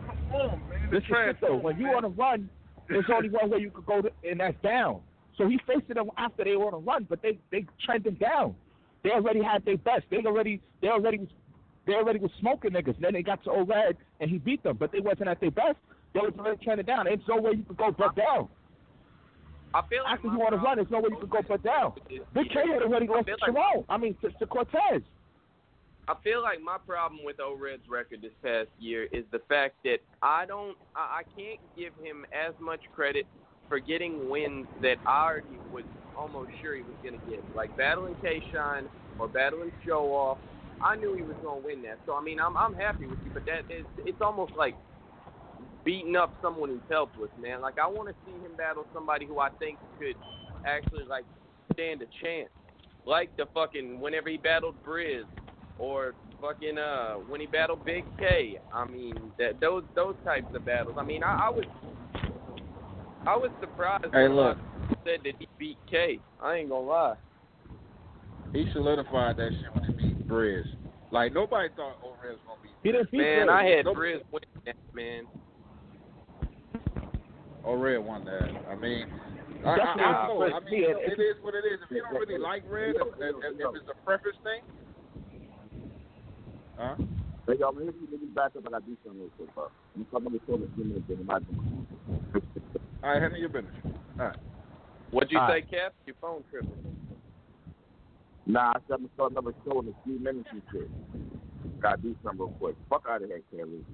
Come on, man. The This trash though. When you on a run, there's only one way you could go, to, and that's down. So he faced them after they were on a run, but they they trending down. They already had their best. They already they already was they already was smoking niggas. Then they got to O-Red and he beat them, but they wasn't at their best. They was already trending down. There's no way you could go but down. I feel like After you on a run, there's no way you could go but down. Big K had already lost to like- I mean to, to Cortez. I feel like my problem with O-Red's record this past year is the fact that I don't, I I can't give him as much credit for getting wins that I already was almost sure he was going to get, like battling K Shine or battling Show Off. I knew he was going to win that, so I mean, I'm I'm happy with you, but that is, it's almost like beating up someone who's helpless, man. Like I want to see him battle somebody who I think could actually like stand a chance, like the fucking whenever he battled Briz or fucking uh when he battled Big K. I mean that those those types of battles. I mean I, I was I was surprised Hey, when look. I said that he beat K. I ain't gonna lie. He solidified that shit when he beat Briz. Like nobody thought O-Red was gonna be. He didn't beat Man, Briz. I had Nope. Briz win that man. Oh, O-Red won that. I mean, I, I, Definitely I know. I first. mean, Yeah, it is what it is. If you don't really like Red, if, if, if it's a preference thing, huh? Hey, y'all, man, let me let me back up. I got to do something real quick, bro. I'm coming to the few minutes, and I'm not gonna- All right, handle your business. All right. What'd you All say, right. Cap? Your phone tripping. Nah, I said I'm gonna start another show in a few minutes and shit. Gotta do something real quick. Fuck out of here, Kelly.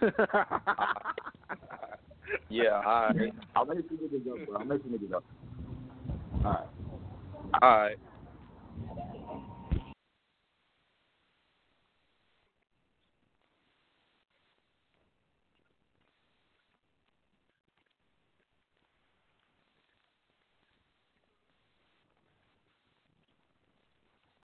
(laughs) Yeah, all right. I'll make you niggas up, bro. I'll make you niggas up. All right. All right.